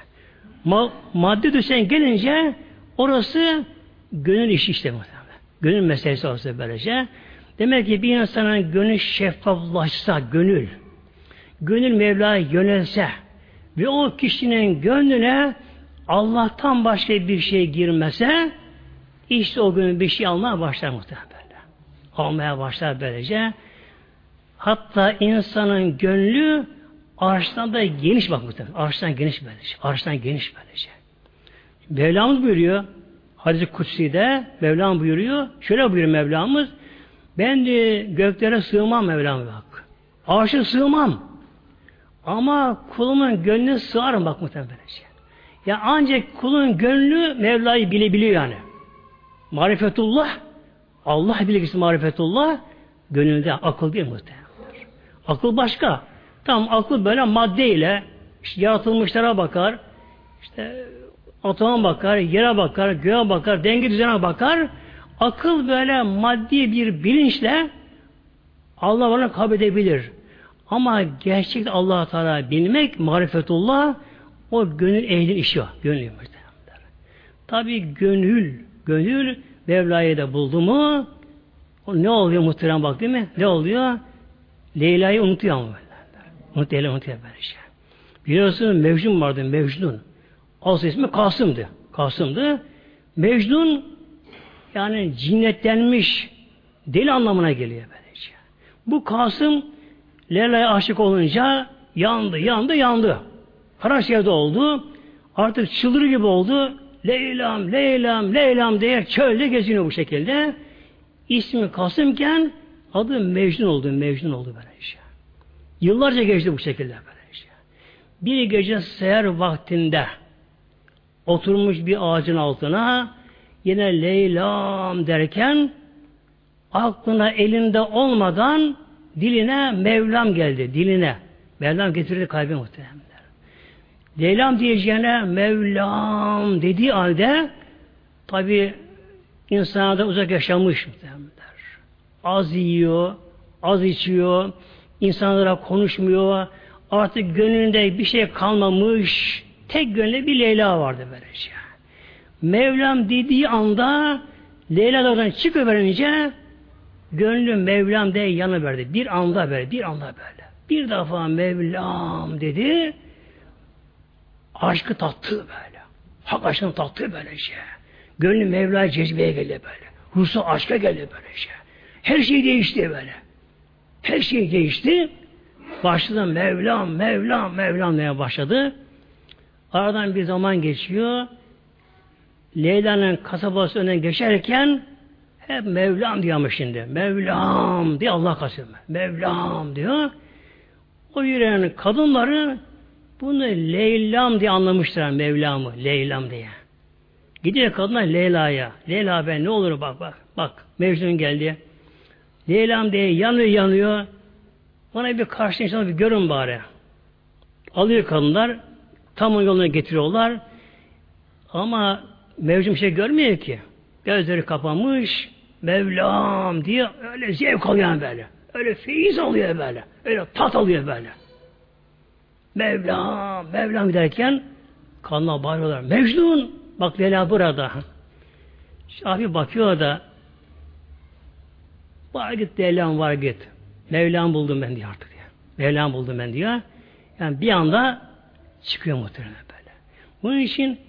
S1: Ma madde düzen gelince orası gönül işi işte muhtemelen. Gönül meselesi olsa böylece. Demek ki bir insanın gönül şeffaflaşsa, gönül, gönül Mevla'ya yönelse ve o kişinin gönlüne Allah'tan başka bir şey girmese işte o gün bir şey almaya başlar muhtemelen. Almaya başlar böylece. Hatta insanın gönlü arştan da geniş bak muhtemelen. Arştan geniş böylece. Arştan geniş böylece. Mevlamız buyuruyor Hadis-i Kutsi'de Mevlam buyuruyor. Şöyle buyuruyor Mevlamız. Ben de göklere sığmam Mevlam bak. Arşa sığmam. Ama kulumun gönlüne sığarım bak muhtemelen. Ya ancak kulun gönlü Mevla'yı bilebiliyor yani. Marifetullah Allah bilgisi marifetullah gönlünde akıl değil muhtemelen. Akıl başka. Tam akıl böyle maddeyle işte yaratılmışlara bakar. İşte atoma bakar, yere bakar, göğe bakar, denge düzene bakar. Akıl böyle maddi bir bilinçle Allah bana kabul edebilir. Ama gerçekten allah Teala bilmek, marifetullah o gönül ehlin işi o. Gönül Tabi gönül, gönül Mevla'yı da buldu mu o ne oluyor muhterem bak değil mi? Ne oluyor? Leyla'yı unutuyor ama. Unut, Leyla unutuyor böyle şey. Biliyorsunuz Mecnun vardı, Mecnun. Asıl ismi Kasım'dı. Kasım'dı. Mecnun yani cinnetlenmiş deli anlamına geliyor böylece. Bu Kasım Leyla'ya aşık olunca yandı, yandı, yandı. Kara şehirde oldu. Artık çıldır gibi oldu. Leylam, Leylam, Leylam diye çölde geziniyor bu şekilde. İsmi Kasımken adı Mecnun oldu. Mecnun oldu böylece. Yıllarca geçti bu şekilde böylece. Bir gece seher vaktinde oturmuş bir ağacın altına yine Leylam derken aklına elinde olmadan diline Mevlam geldi. Diline. Mevlam getirdi kalbi muhtemelen. Leylam diyeceğine Mevlam dediği halde tabi insana da uzak yaşamış muhtemelen. Az yiyor, az içiyor, insanlara konuşmuyor, artık gönlünde bir şey kalmamış, tek gönlü bir Leyla vardı böylece. Mevlam dediği anda Leyla'dan çıkıverince gönlü Mevlam diye yanı verdi. Bir anda böyle, bir anda böyle. Bir defa Mevlam dedi, aşkı tattı böyle. Hak aşkını tattı böyle şey. Gönlü Mevla'ya cezbeye geldi böyle. Ruhsu aşka geldi böyle şey. Her şey değişti böyle. Her şey değişti. Başladı Mevlam, Mevlam, Mevlam diye başladı. Aradan bir zaman geçiyor. Leyla'nın kasabası önden geçerken hep Mevlam diyor şimdi. Mevlam diye Allah kasıyor. Mevlam diyor. O yüreğin kadınları bunu Leylam diye anlamışlar Mevlam'ı. Leylam diye. Gidiyor kadınlar Leyla'ya. Leyla ben ne olur bak bak. Bak Mecnun geldi. Leylam diye yanıyor yanıyor. Bana bir karşı insan bir görün bari. Alıyor kadınlar. Tam yoluna getiriyorlar. Ama Mevcum şey görmüyor ki. Gözleri kapanmış. Mevlam diye öyle zevk alıyor böyle. Öyle feyiz alıyor böyle. Öyle tat alıyor böyle. Mevlam, Mevlam giderken kanına bağırıyorlar. Mecnun, bak Leyla burada. Şafi bakıyor da var git Leyla'm var git. Mevlam buldum ben diyor artık diyor. Mevlam buldum ben diyor. Yani bir anda çıkıyor muhtemelen böyle. Bunun için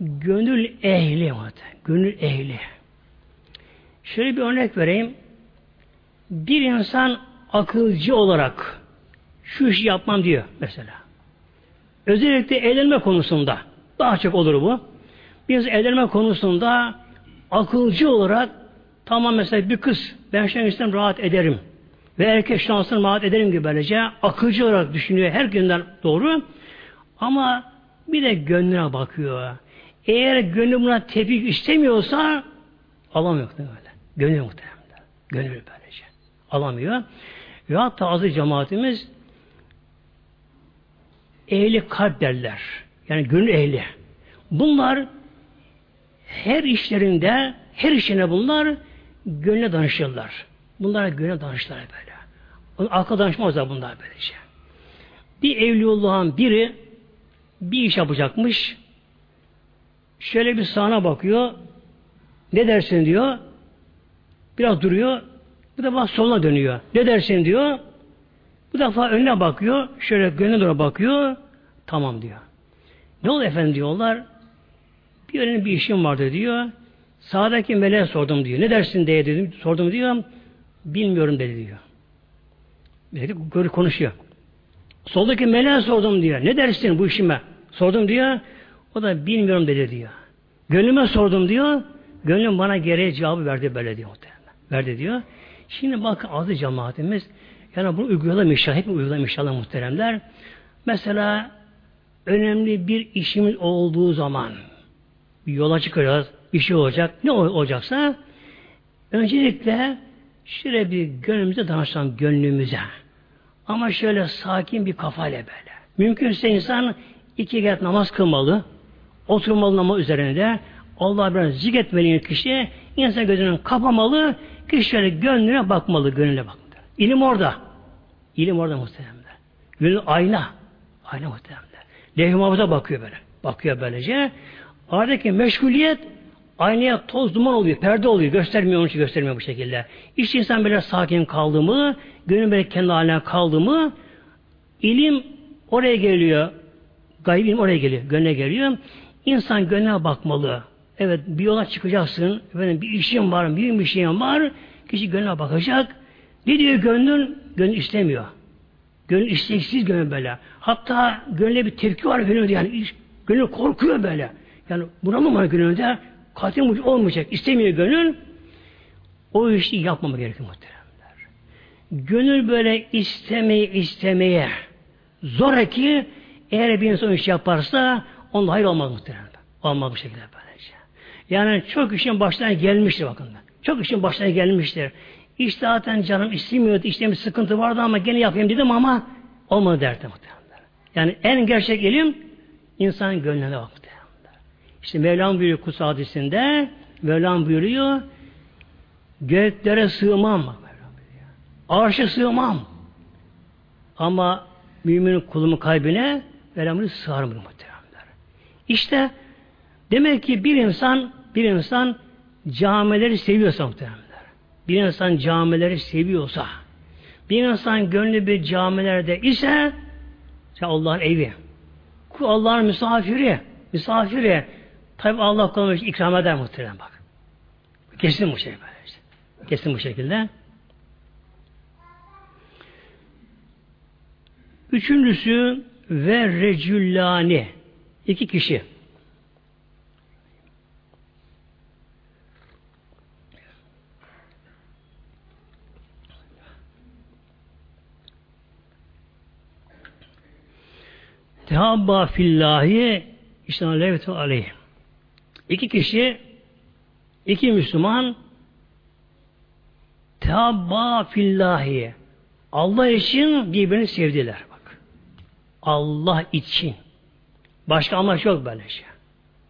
S1: gönül ehli muhtemelen. Gönül ehli. Şöyle bir örnek vereyim. Bir insan akılcı olarak şu işi yapmam diyor mesela. Özellikle evlenme konusunda daha çok olur bu. Biz evlenme konusunda akılcı olarak tamam mesela bir kız ben şansım rahat ederim ve erkek şansını rahat ederim gibi böylece akılcı olarak düşünüyor her günden doğru ama bir de gönlüne bakıyor. Eğer gönlü buna tepki istemiyorsa alamıyor böyle. Gönül muhtemelen. Gönül böylece. Alamıyor. Ve hatta azı cemaatimiz ehli kalp derler. Yani gönül ehli. Bunlar her işlerinde, her işine bunlar gönle danışırlar. Bunlar gönle danışırlar böyle. Akıl danışmazlar bunlar böylece. Bir evliyullahın biri bir iş yapacakmış. Şöyle bir sahne bakıyor. Ne dersin diyor. Biraz duruyor. Bu defa soluna dönüyor. Ne dersin diyor. Bu defa önüne bakıyor. Şöyle gönlüne doğru bakıyor. Tamam diyor. Ne oldu efendim diyorlar. Bir önemli bir işim vardı diyor. Sağdaki meleğe sordum diyor. Ne dersin diye dedim. Sordum diyor. Bilmiyorum dedi diyor. Melek konuşuyor. Soldaki meleğe sordum diyor. Ne dersin bu işime? Sordum diyor. O da bilmiyorum dedi diyor. Gönlüme sordum diyor. Gönlüm bana gereği cevabı verdi böyle diyor. Verdi diyor. Şimdi bakın azı cemaatimiz yani bunu uygulayalım inşallah. Hep uygulayalım inşallah muhteremler. Mesela önemli bir işimiz olduğu zaman bir yola çıkacağız, bir şey olacak. Ne olacaksa öncelikle şöyle bir gönlümüze danışalım gönlümüze. Ama şöyle sakin bir kafayla böyle. Mümkünse insan iki rekat namaz kılmalı, oturmalı namaz üzerinde, Allah biraz zikretmeli kişi, insan gözünü kapamalı, kişi şöyle gönlüne bakmalı, gönlüne bakmalı. İlim orada. İlim orada muhtemelen. Gönül ayna. Ayna muhtemelen. Levh-i bakıyor böyle. Bakıyor böylece. Aradaki meşguliyet Aynaya toz duman oluyor, perde oluyor. Göstermiyor için göstermiyor bu şekilde. İşte insan böyle sakin kaldı mı, gönül böyle kendi haline kaldı mı, ilim oraya geliyor. Gayb ilim oraya geliyor, gönle geliyor. İnsan gönle bakmalı. Evet bir yola çıkacaksın. Efendim, bir işin var, bir bir şeyin var. Kişi gönle bakacak. Ne diyor gönlün? Gönül istemiyor. Gönül isteksiz gönül böyle. Hatta gönle bir tepki var gönülde yani. Gönül korkuyor böyle. Yani buna mı var gönülde? Katil olmayacak. İstemiyor gönül. O işi yapmama gerekiyor muhteremler. Gönül böyle istemeye istemeye zor ki eğer bir insan iş yaparsa onda hayır olmaz muhteremler. Olmaz bu şekilde böylece. Yani çok işin başına gelmiştir bakın. Çok işin başına gelmiştir. İşte zaten canım istemiyordu, işte bir sıkıntı vardı ama gene yapayım dedim ama olmadı derdi muhtemelen. Yani en gerçek ilim insan gönlüne bak muhtemelen. İşte Mevlam buyuruyor kutsal hadisinde Mevlam buyuruyor göklere sığmam arşa sığmam ama müminin kulumun kalbine Mevlam bunu sığar muhtemelen. İşte demek ki bir insan bir insan camileri seviyorsa muhtemelen bir insan camileri seviyorsa, bir insan gönlü bir camilerde ise Allah'ın evi, Allah'ın misafiri, misafiri, tabi Allah kuluna ikram eder muhtemelen bak. Kesin bu şey böyle işte. Kesin bu şekilde. Üçüncüsü ve recüllani. iki kişi. Tehabba fillahi işte levtu aleyh. İki kişi, iki Müslüman tehabba fillahi. Allah için birbirini sevdiler bak. Allah için. Başka amaç yok böyle şey.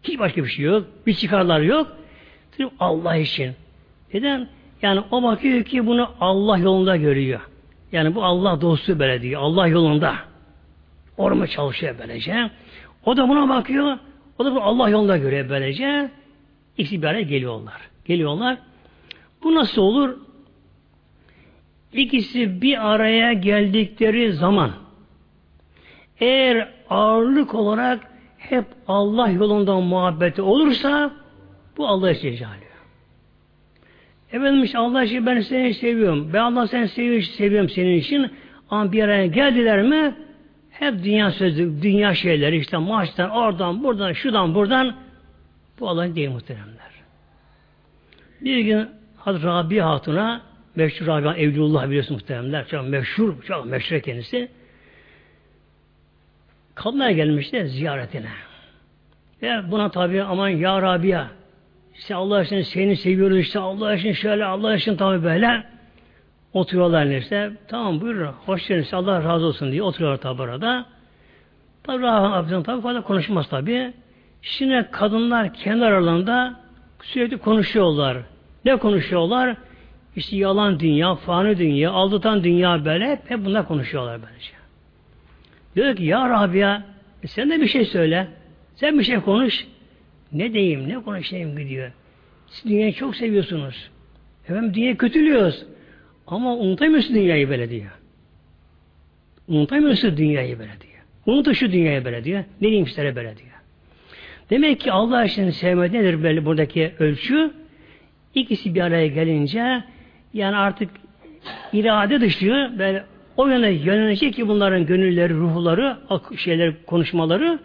S1: Hiç başka bir şey yok. Bir çıkarlar yok. Allah için. Neden? Yani o bakıyor ki bunu Allah yolunda görüyor. Yani bu Allah dostu böyle diyor. Allah yolunda. Orma çalışıyor böylece. O da buna bakıyor. O da Allah yolunda görüyor böylece. İkisi bir araya geliyorlar. Geliyorlar. Bu nasıl olur? İkisi bir araya geldikleri zaman eğer ağırlık olarak hep Allah yolunda muhabbeti olursa bu Allah için cehaliyor. Efendim işte Allah için ben seni seviyorum. Ben Allah seni seviyorum, seviyorum senin için. Ama bir araya geldiler mi hep dünya sözü, dünya şeyleri işte maaştan, oradan, buradan, şuradan, buradan bu Allah'ın değil muhteremler. Bir gün Hazreti Rabia Hatun'a meşhur Rabia Evlullah biliyorsun muhteremler. Çok meşhur, çok meşhur kendisi. Kadınlar gelmişti ziyaretine. Ve buna tabi aman ya Rabia işte Allah için seni seviyoruz işte Allah için şöyle Allah için tabi böyle Oturuyorlar işte. Tamam buyurun. Hoş geldiniz. Allah razı olsun diye oturuyorlar tabi arada. Tabi Rahman abicim tabi fazla konuşmaz tabi. Şimdi kadınlar kendi aralarında sürekli konuşuyorlar. Ne konuşuyorlar? İşte yalan dünya, fani dünya, aldatan dünya böyle hep, hep bunlar konuşuyorlar böylece. Diyor ki ya Rabia e sen de bir şey söyle. Sen bir şey konuş. Ne diyeyim, ne konuşayım gidiyor. Siz dünyayı çok seviyorsunuz. Efendim dünyayı kötülüyoruz. Ama unutamıyorsun dünyayı böyle diyor. Unutamıyorsun dünyayı böyle diyor. Unutu şu dünyayı böyle diyor. Ne diyeyim işlere böyle diyor. Demek ki Allah için sevmek nedir böyle buradaki ölçü? İkisi bir araya gelince yani artık irade dışı böyle o yöne yönelecek ki bunların gönülleri, ruhları, şeyler, konuşmaları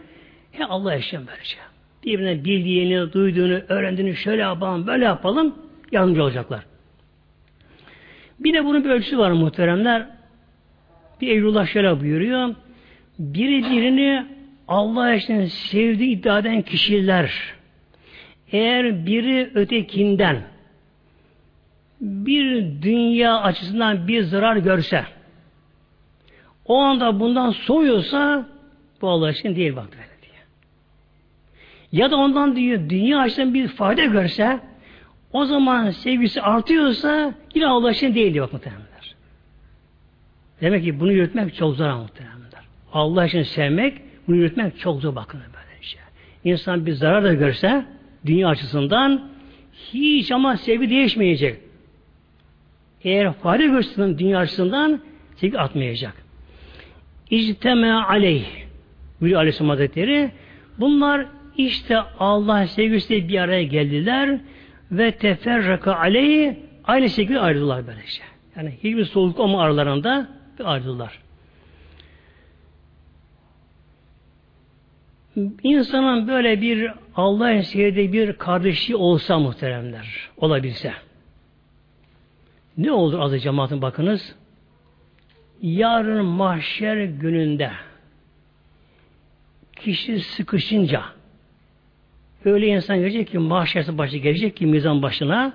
S1: he Allah için böylece. Birbirine bildiğini, duyduğunu, öğrendiğini şöyle yapalım, böyle yapalım yardımcı olacaklar. Bir de bunun bir ölçüsü var muhteremler. Bir Eylullah şöyle buyuruyor. Biri birini Allah için sevdiği iddia eden kişiler eğer biri ötekinden bir dünya açısından bir zarar görse o anda bundan soğuyorsa bu Allah için değil bak böyle diye. Ya da ondan diyor dünya açısından bir fayda görse o zaman sevgisi artıyorsa yine Allah için değil diyor muhtemelenler. Demek ki bunu yürütmek çok zor muhtemelenler. Allah için sevmek, bunu yürütmek çok zor bakın böyle şey. İnsan bir zarar da görse dünya açısından Hiç ama sevgi değişmeyecek. Eğer fayda görsün dünya açısından sevgi atmayacak. İcteme aleyh buyuruyor Aleyhisselam Hazretleri. Bunlar işte Allah sevgisi bir araya geldiler ve teferraka aleyh aynı şekilde ayrıldılar böylece. Yani hiçbir soğuk olma aralarında ayrıldılar. İnsanın böyle bir Allah'ın sevdiği bir kardeşi olsa muhteremler, olabilse. Ne olur azı cemaatin bakınız? Yarın mahşer gününde kişi sıkışınca öyle insan gelecek ki mahşerse başı gelecek ki mizan başına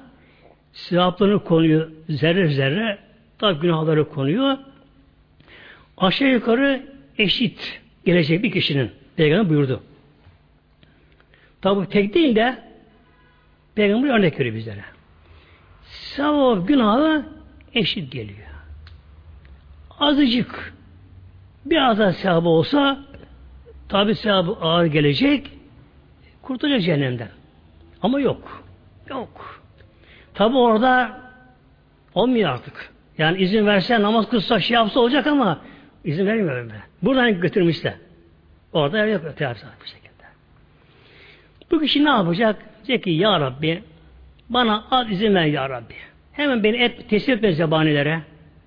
S1: sevaplarını konuyor zerre zerre tabi günahları konuyor aşağı yukarı eşit gelecek bir kişinin Peygamber buyurdu. Tabi tek değil de Peygamber örnek veriyor bizlere. Sevap günahı eşit geliyor. Azıcık biraz daha sevabı olsa tabi sevabı ağır gelecek kurtulacak cehennemden. Ama yok. Yok. Tabi orada olmuyor artık. Yani izin verse namaz kılsa şey yapsa olacak ama izin vermiyor öyle. Buradan götürmüşler. Orada yer yok terapi bu şekilde. Bu kişi ne yapacak? Diyecek ki Ya Rabbi bana az izin ver Ya Rabbi. Hemen beni et, teslim etme zebanilere.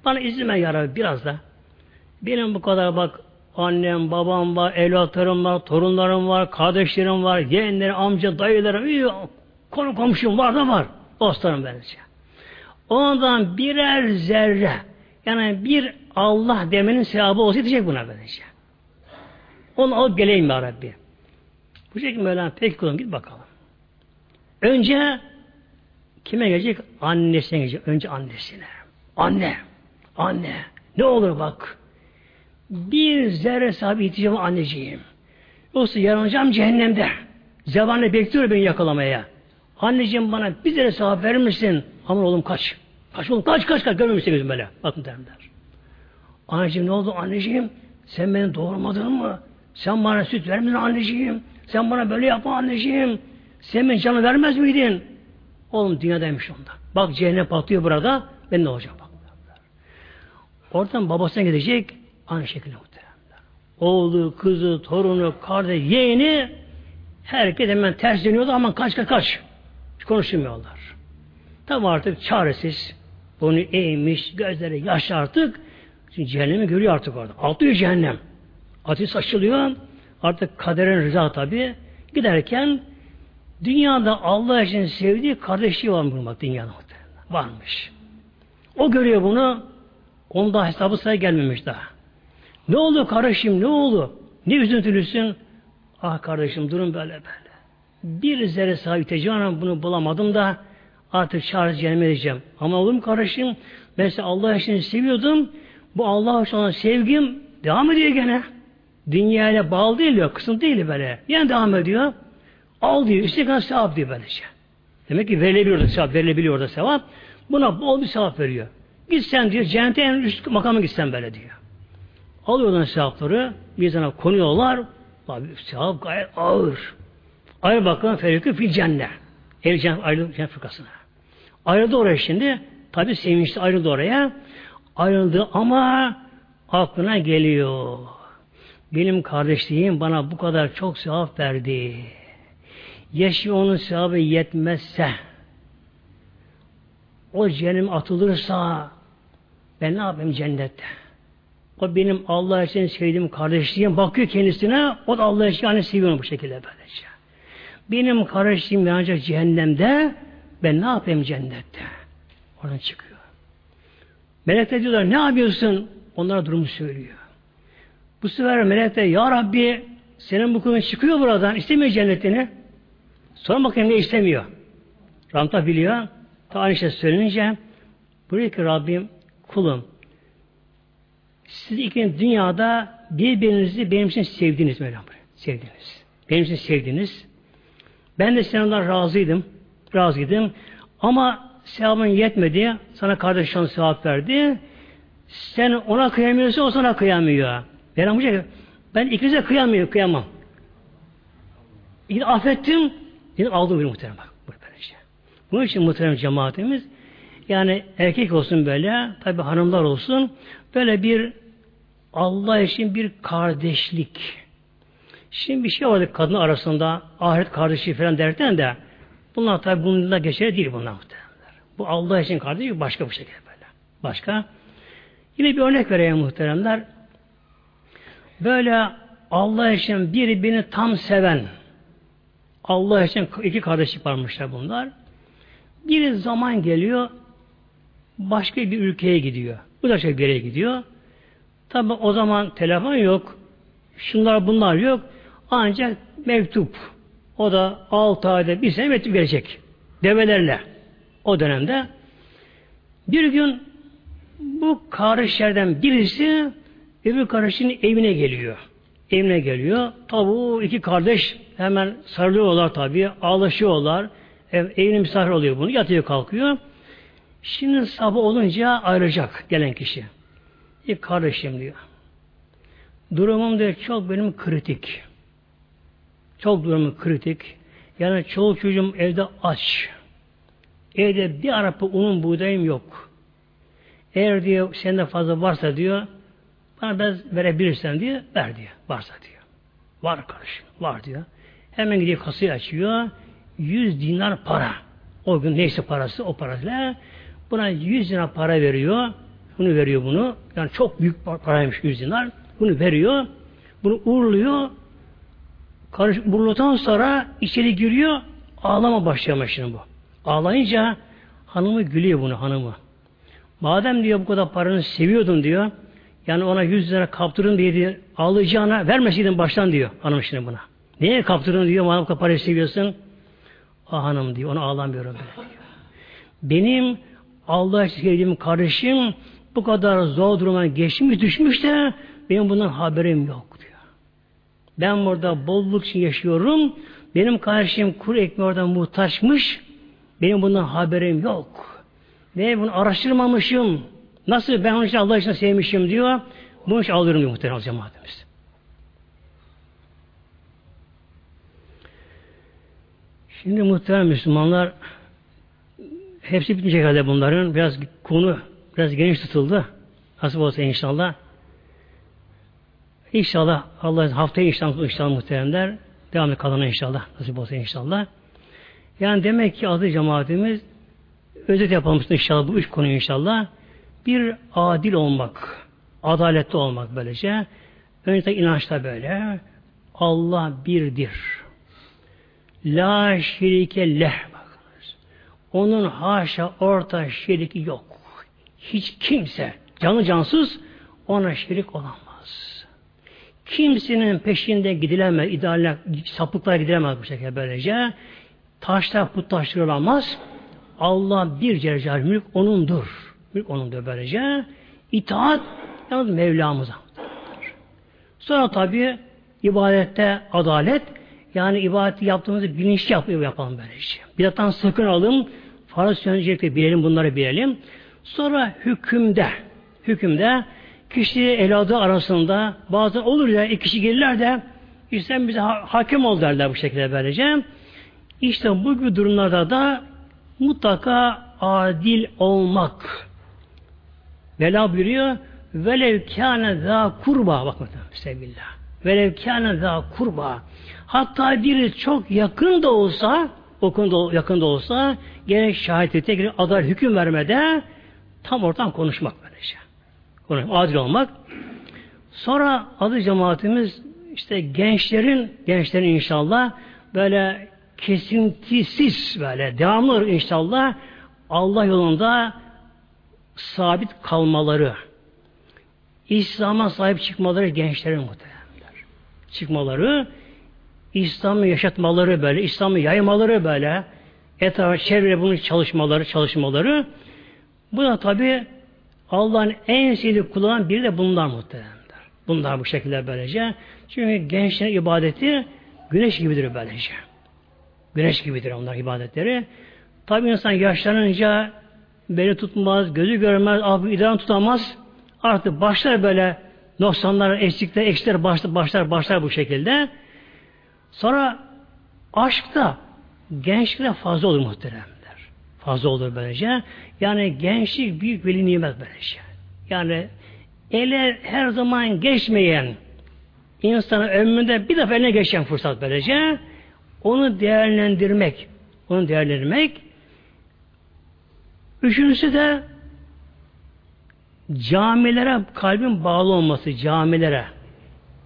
S1: Bana izin ver Ya Rabbi biraz da. Benim bu kadar bak annem, babam var, evlatlarım var, torunlarım var, kardeşlerim var, yeğenlerim, amca, dayılarım, iyi, konu komşum var da var. Dostlarım bence. Ondan birer zerre yani bir Allah demenin sevabı olsa diyecek buna böylece. Onu alıp geleyim ya Rabbi. Bu şekilde Mevlana peki kulum git bakalım. Önce kime gelecek? Annesine gelecek. Önce annesine. Anne. Anne. Ne olur bak. Bir zerre sahibi ihtiyacım anneciğim. Yoksa yanacağım cehennemde. Zebanı bekliyor beni yakalamaya. Anneciğim bana bir zerre sahibi verir misin? Aman oğlum kaç. Kaç oğlum kaç kaç kaç. Görmemişsin gözüm böyle. Bakın derim der. Anneciğim ne oldu anneciğim? Sen beni doğurmadın mı? Sen bana süt vermedin anneciğim. Sen bana böyle yapma anneciğim. Sen beni canı vermez miydin? Oğlum dünyadaymış onda. Bak cehennem patlıyor burada. Ben ne olacak bak. Oradan babasına gidecek. Aynı şekilde muhtemelen. Oğlu, kızı, torunu, kardeş, yeğeni herkes hemen ters dönüyordu ama kaç kaç kaç. Konuşmuyorlar. Tam artık çaresiz. Bunu eğmiş, gözleri yaş artık. Çünkü cehennemi görüyor artık orada. Altı cehennem. Ateş saçılıyor. Artık kaderin rıza tabi. Giderken dünyada Allah için sevdiği kardeşliği var mı dünyada varmış. O görüyor bunu. Onda hesabı sayı gelmemiş daha. Ne oldu kardeşim ne oldu? Ne üzüntülüsün? Ah kardeşim durum böyle böyle. Bir zerre sahibi tecanen bunu bulamadım da artık çağrı cehenneme. Ama oğlum kardeşim ben size Allah için seviyordum. Bu Allah için olan sevgim devam ediyor gene. Dünyayla bağlı değil diyor. Kısım değil böyle. Yani devam ediyor. Al diyor. İşte kadar sevap diyor böylece. Demek ki verilebiliyor da sevap. Verilebiliyor da sevap. Buna bol bir sevap veriyor. Gitsen diyor cennete en üst makama gitsen böyle diyor. Alıyorlar sevapları. Bir sana konuyorlar. Tabi sevap gayet ağır. Ayrı bakalım ferikü fil cennet. El cennet ayrıldı cennet fırkasına. Ayrıldı oraya şimdi. Tabi sevinçli ayrıldı oraya. Ayrıldı ama aklına geliyor. Benim kardeşliğim bana bu kadar çok sevap verdi. Yaşı onun sevabı yetmezse o cehennem atılırsa ben ne yapayım cennette? O benim Allah için sevdiğim kardeşliğim bakıyor kendisine o da Allah için yani seviyor bu şekilde böylece. Benim kardeşliğim ancak cehennemde ben ne yapayım cennette? Oradan çıkıyor. Melekler diyorlar ne yapıyorsun? Onlara durumu söylüyor. Bu sefer melek de Ya Rabbi senin bu kulun çıkıyor buradan istemiyor cennetini. Sonra bakayım ne istemiyor. Ramta biliyor. Ta aynı şey söylenince buyuruyor ki Rabbim kulum siz ikiniz dünyada birbirinizi benim için sevdiniz Mevlam. Sevdiniz. Benim için sevdiniz. Ben de senden razıydım. Razıydım. Ama sevabın yetmedi. Sana kardeş şans sevap verdi. Sen ona kıyamıyorsa o sana kıyamıyor. Ben amca ben ikinize kıyamıyorum, kıyamam. Yine affettim, yine aldım bir muhterem bak. Böyle şey. Bunun için muhterem cemaatimiz yani erkek olsun böyle, tabi hanımlar olsun, böyle bir Allah için bir kardeşlik. Şimdi bir şey vardı kadın arasında, ahiret kardeşi falan derken de bunlar tabi bununla geçerli değil bunlar muhtemelen. Bu Allah için kardeşlik başka bir şekilde böyle. Başka. Yine bir örnek vereyim muhteremler. Böyle Allah için biri beni tam seven, Allah için iki kardeşlik varmışlar bunlar. Bir zaman geliyor, başka bir ülkeye gidiyor. Da şey bir yere gidiyor. Tabi o zaman telefon yok. Şunlar bunlar yok. Ancak mektup. O da altı ayda bir sene mektup gelecek. Develerle. O dönemde. Bir gün bu kardeşlerden birisi öbür kardeşin evine geliyor. Evine geliyor. Tabi o iki kardeş hemen sarılıyorlar tabi. Ağlaşıyorlar. Ev, evine misafir oluyor bunu. Yatıyor kalkıyor. Şimdi sabah olunca ayrılacak gelen kişi. İlk kardeşim diyor. Durumum diyor çok benim kritik. Çok durumum kritik. Yani çoğu çocuğum evde aç. Evde bir arapa unun buğdayım yok. Eğer diyor sende fazla varsa diyor bana biraz verebilirsen diyor ver diyor. Varsa diyor. Var kardeşim. Var diyor. Hemen gidiyor kasayı açıyor. 100 dinar para. O gün neyse parası o parayla buna 100 dinar para veriyor. Bunu veriyor bunu. Yani çok büyük paraymış 100 dinar. Bunu veriyor. Bunu uğurluyor. Karış, uğurladıktan sonra içeri giriyor. Ağlama başlıyor şimdi bu. Ağlayınca hanımı gülüyor bunu hanımı. Madem diyor bu kadar paranı seviyordun diyor. Yani ona 100 lira kaptırın diye, diye ağlayacağına vermeseydin baştan diyor hanım şimdi buna. Niye kaptırın diyor madem parayı seviyorsun. Ah hanım diyor ona ağlamıyorum diyor. Benim Allah sevdiğim kardeşim bu kadar zor duruma geçmiş düşmüş de benim bundan haberim yok diyor. Ben burada bolluk için yaşıyorum. Benim kardeşim kuru ekmeği oradan muhtaçmış. Benim bundan haberim yok. Ve bunu araştırmamışım. Nasıl ben onun için Allah için sevmişim diyor. Bunun için alıyorum diyor muhtemelen cemaatimiz. Şimdi muhtemelen Müslümanlar hepsi bitmeyecek herhalde bunların. Biraz konu biraz geniş tutuldu. Nasip olsa inşallah. İnşallah Allah haftaya inşallah, inşallah muhteremler devamlı kalana inşallah. Nasip olsa inşallah. Yani demek ki adı cemaatimiz özet yapalım inşallah bu üç konu inşallah. Bir adil olmak, adaletli olmak böylece. Önce inançta böyle. Allah birdir. La şerike leh. Onun haşa orta şeriki yok. Hiç kimse canı cansız ona şerik olamaz. Kimsenin peşinde gidilemez, idealler, sapıklar gidilemez bu şekilde böylece. Taşlar putlaştırılamaz. Allah bir cercal mülk onundur. Mülk onundur böylece. İtaat yalnız Mevlamıza. Sonra tabi ibadette adalet yani ibadeti yaptığımızı bilinçli yapıyor yapalım böylece. Bidattan sakın alın. Farz öncelikle bilelim bunları bilelim. Sonra hükümde hükümde kişi evladı arasında bazen olur ya iki kişi gelirler de işte bize hakim ol derler bu şekilde böylece. İşte bu gibi durumlarda da mutlaka adil olmak. Vela buyuruyor velev kâne zâ kurba bak sevgillah. Velev kâne zâ kurba. Hatta biri çok yakın da olsa o konuda yakın da olsa gerek şahitlikte gerek adalet hüküm vermede tam ortam konuşmak böylece. Konuşmak, adil olmak. Sonra adı cemaatimiz işte gençlerin gençlerin inşallah böyle kesintisiz böyle devamlı inşallah Allah yolunda sabit kalmaları, İslam'a sahip çıkmaları gençlerin muhtemelenler. Çıkmaları, İslam'ı yaşatmaları böyle, İslam'ı yaymaları böyle, etrafa çevreye bunun çalışmaları, çalışmaları. Bu da tabi Allah'ın en sevdiği kullarından biri de bunlar muhtemelenler. Bunlar bu şekilde böylece. Çünkü gençlerin ibadeti güneş gibidir böylece. Güneş gibidir onlar ibadetleri. Tabi insan yaşlanınca beni tutmaz, gözü görmez, abi idran tutamaz. Artık başlar böyle noksanlar, eksikler, eksikler başlar, başlar, başlar bu şekilde. Sonra aşkta gençlikte fazla olur muhteremler. fazla olur böylece. Yani gençlik büyük bir nimet böylece. Yani ele her zaman geçmeyen insanın ömründe bir defa eline geçen fırsat böylece onu değerlendirmek onu değerlendirmek üçüncüsü de camilere kalbin bağlı olması camilere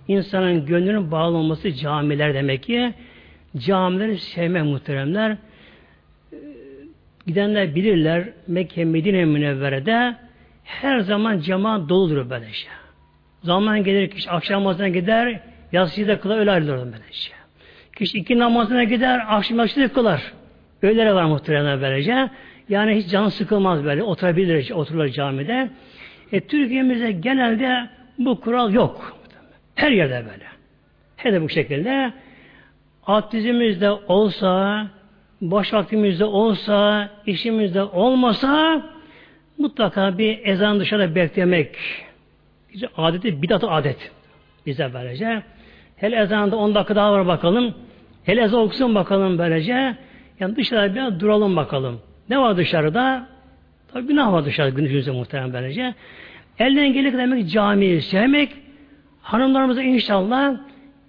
S1: insanın gönlünün bağlı olması camiler demek ki camileri sevmek muhteremler gidenler bilirler Mekke Medine Münevvere'de her zaman cemaat doludur böylece. Zaman gelir kişi akşam namazına gider, yatsıyı da kılar, öyle ayrılır böylece. Kişi iki namazına gider, akşam yatsıyı da kılar. Öyle var muhtemelen böylece. Yani hiç can sıkılmaz böyle. Oturabilir, otururlar camide. E, Türkiye'mizde genelde bu kural yok. Her yerde böyle. Her de bu şekilde. Abdizimizde olsa, boş vaktimizde olsa, işimizde olmasa mutlaka bir ezan dışarıda beklemek. Bize adeti bidat adet. Bize böylece. Hele ezanda 10 dakika daha var bakalım. Hele ezan okusun bakalım böylece. Yani dışarıda biraz duralım bakalım. Ne var dışarıda? Tabi günah var dışarıda günümüzde muhtemelen böylece. Elden gelir demek camiyi sevmek. Hanımlarımıza inşallah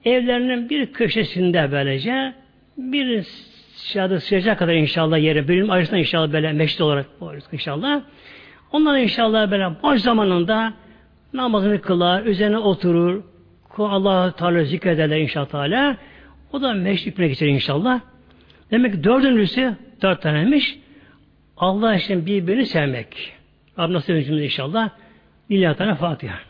S1: evlerinin bir köşesinde böylece bir şahada sığacak kadar inşallah yeri bölüm arasında inşallah böyle meşrit olarak inşallah. Onlar inşallah böyle boş zamanında namazını kılar, üzerine oturur, Allah Teala zikrederler inşallah. O da meşrikine geçer inşallah. Demek ki dördüncüsü dört tanemiş. Allah için birbirini sevmek. Rabbim nasip inşallah. Lillahi Teala Fatiha.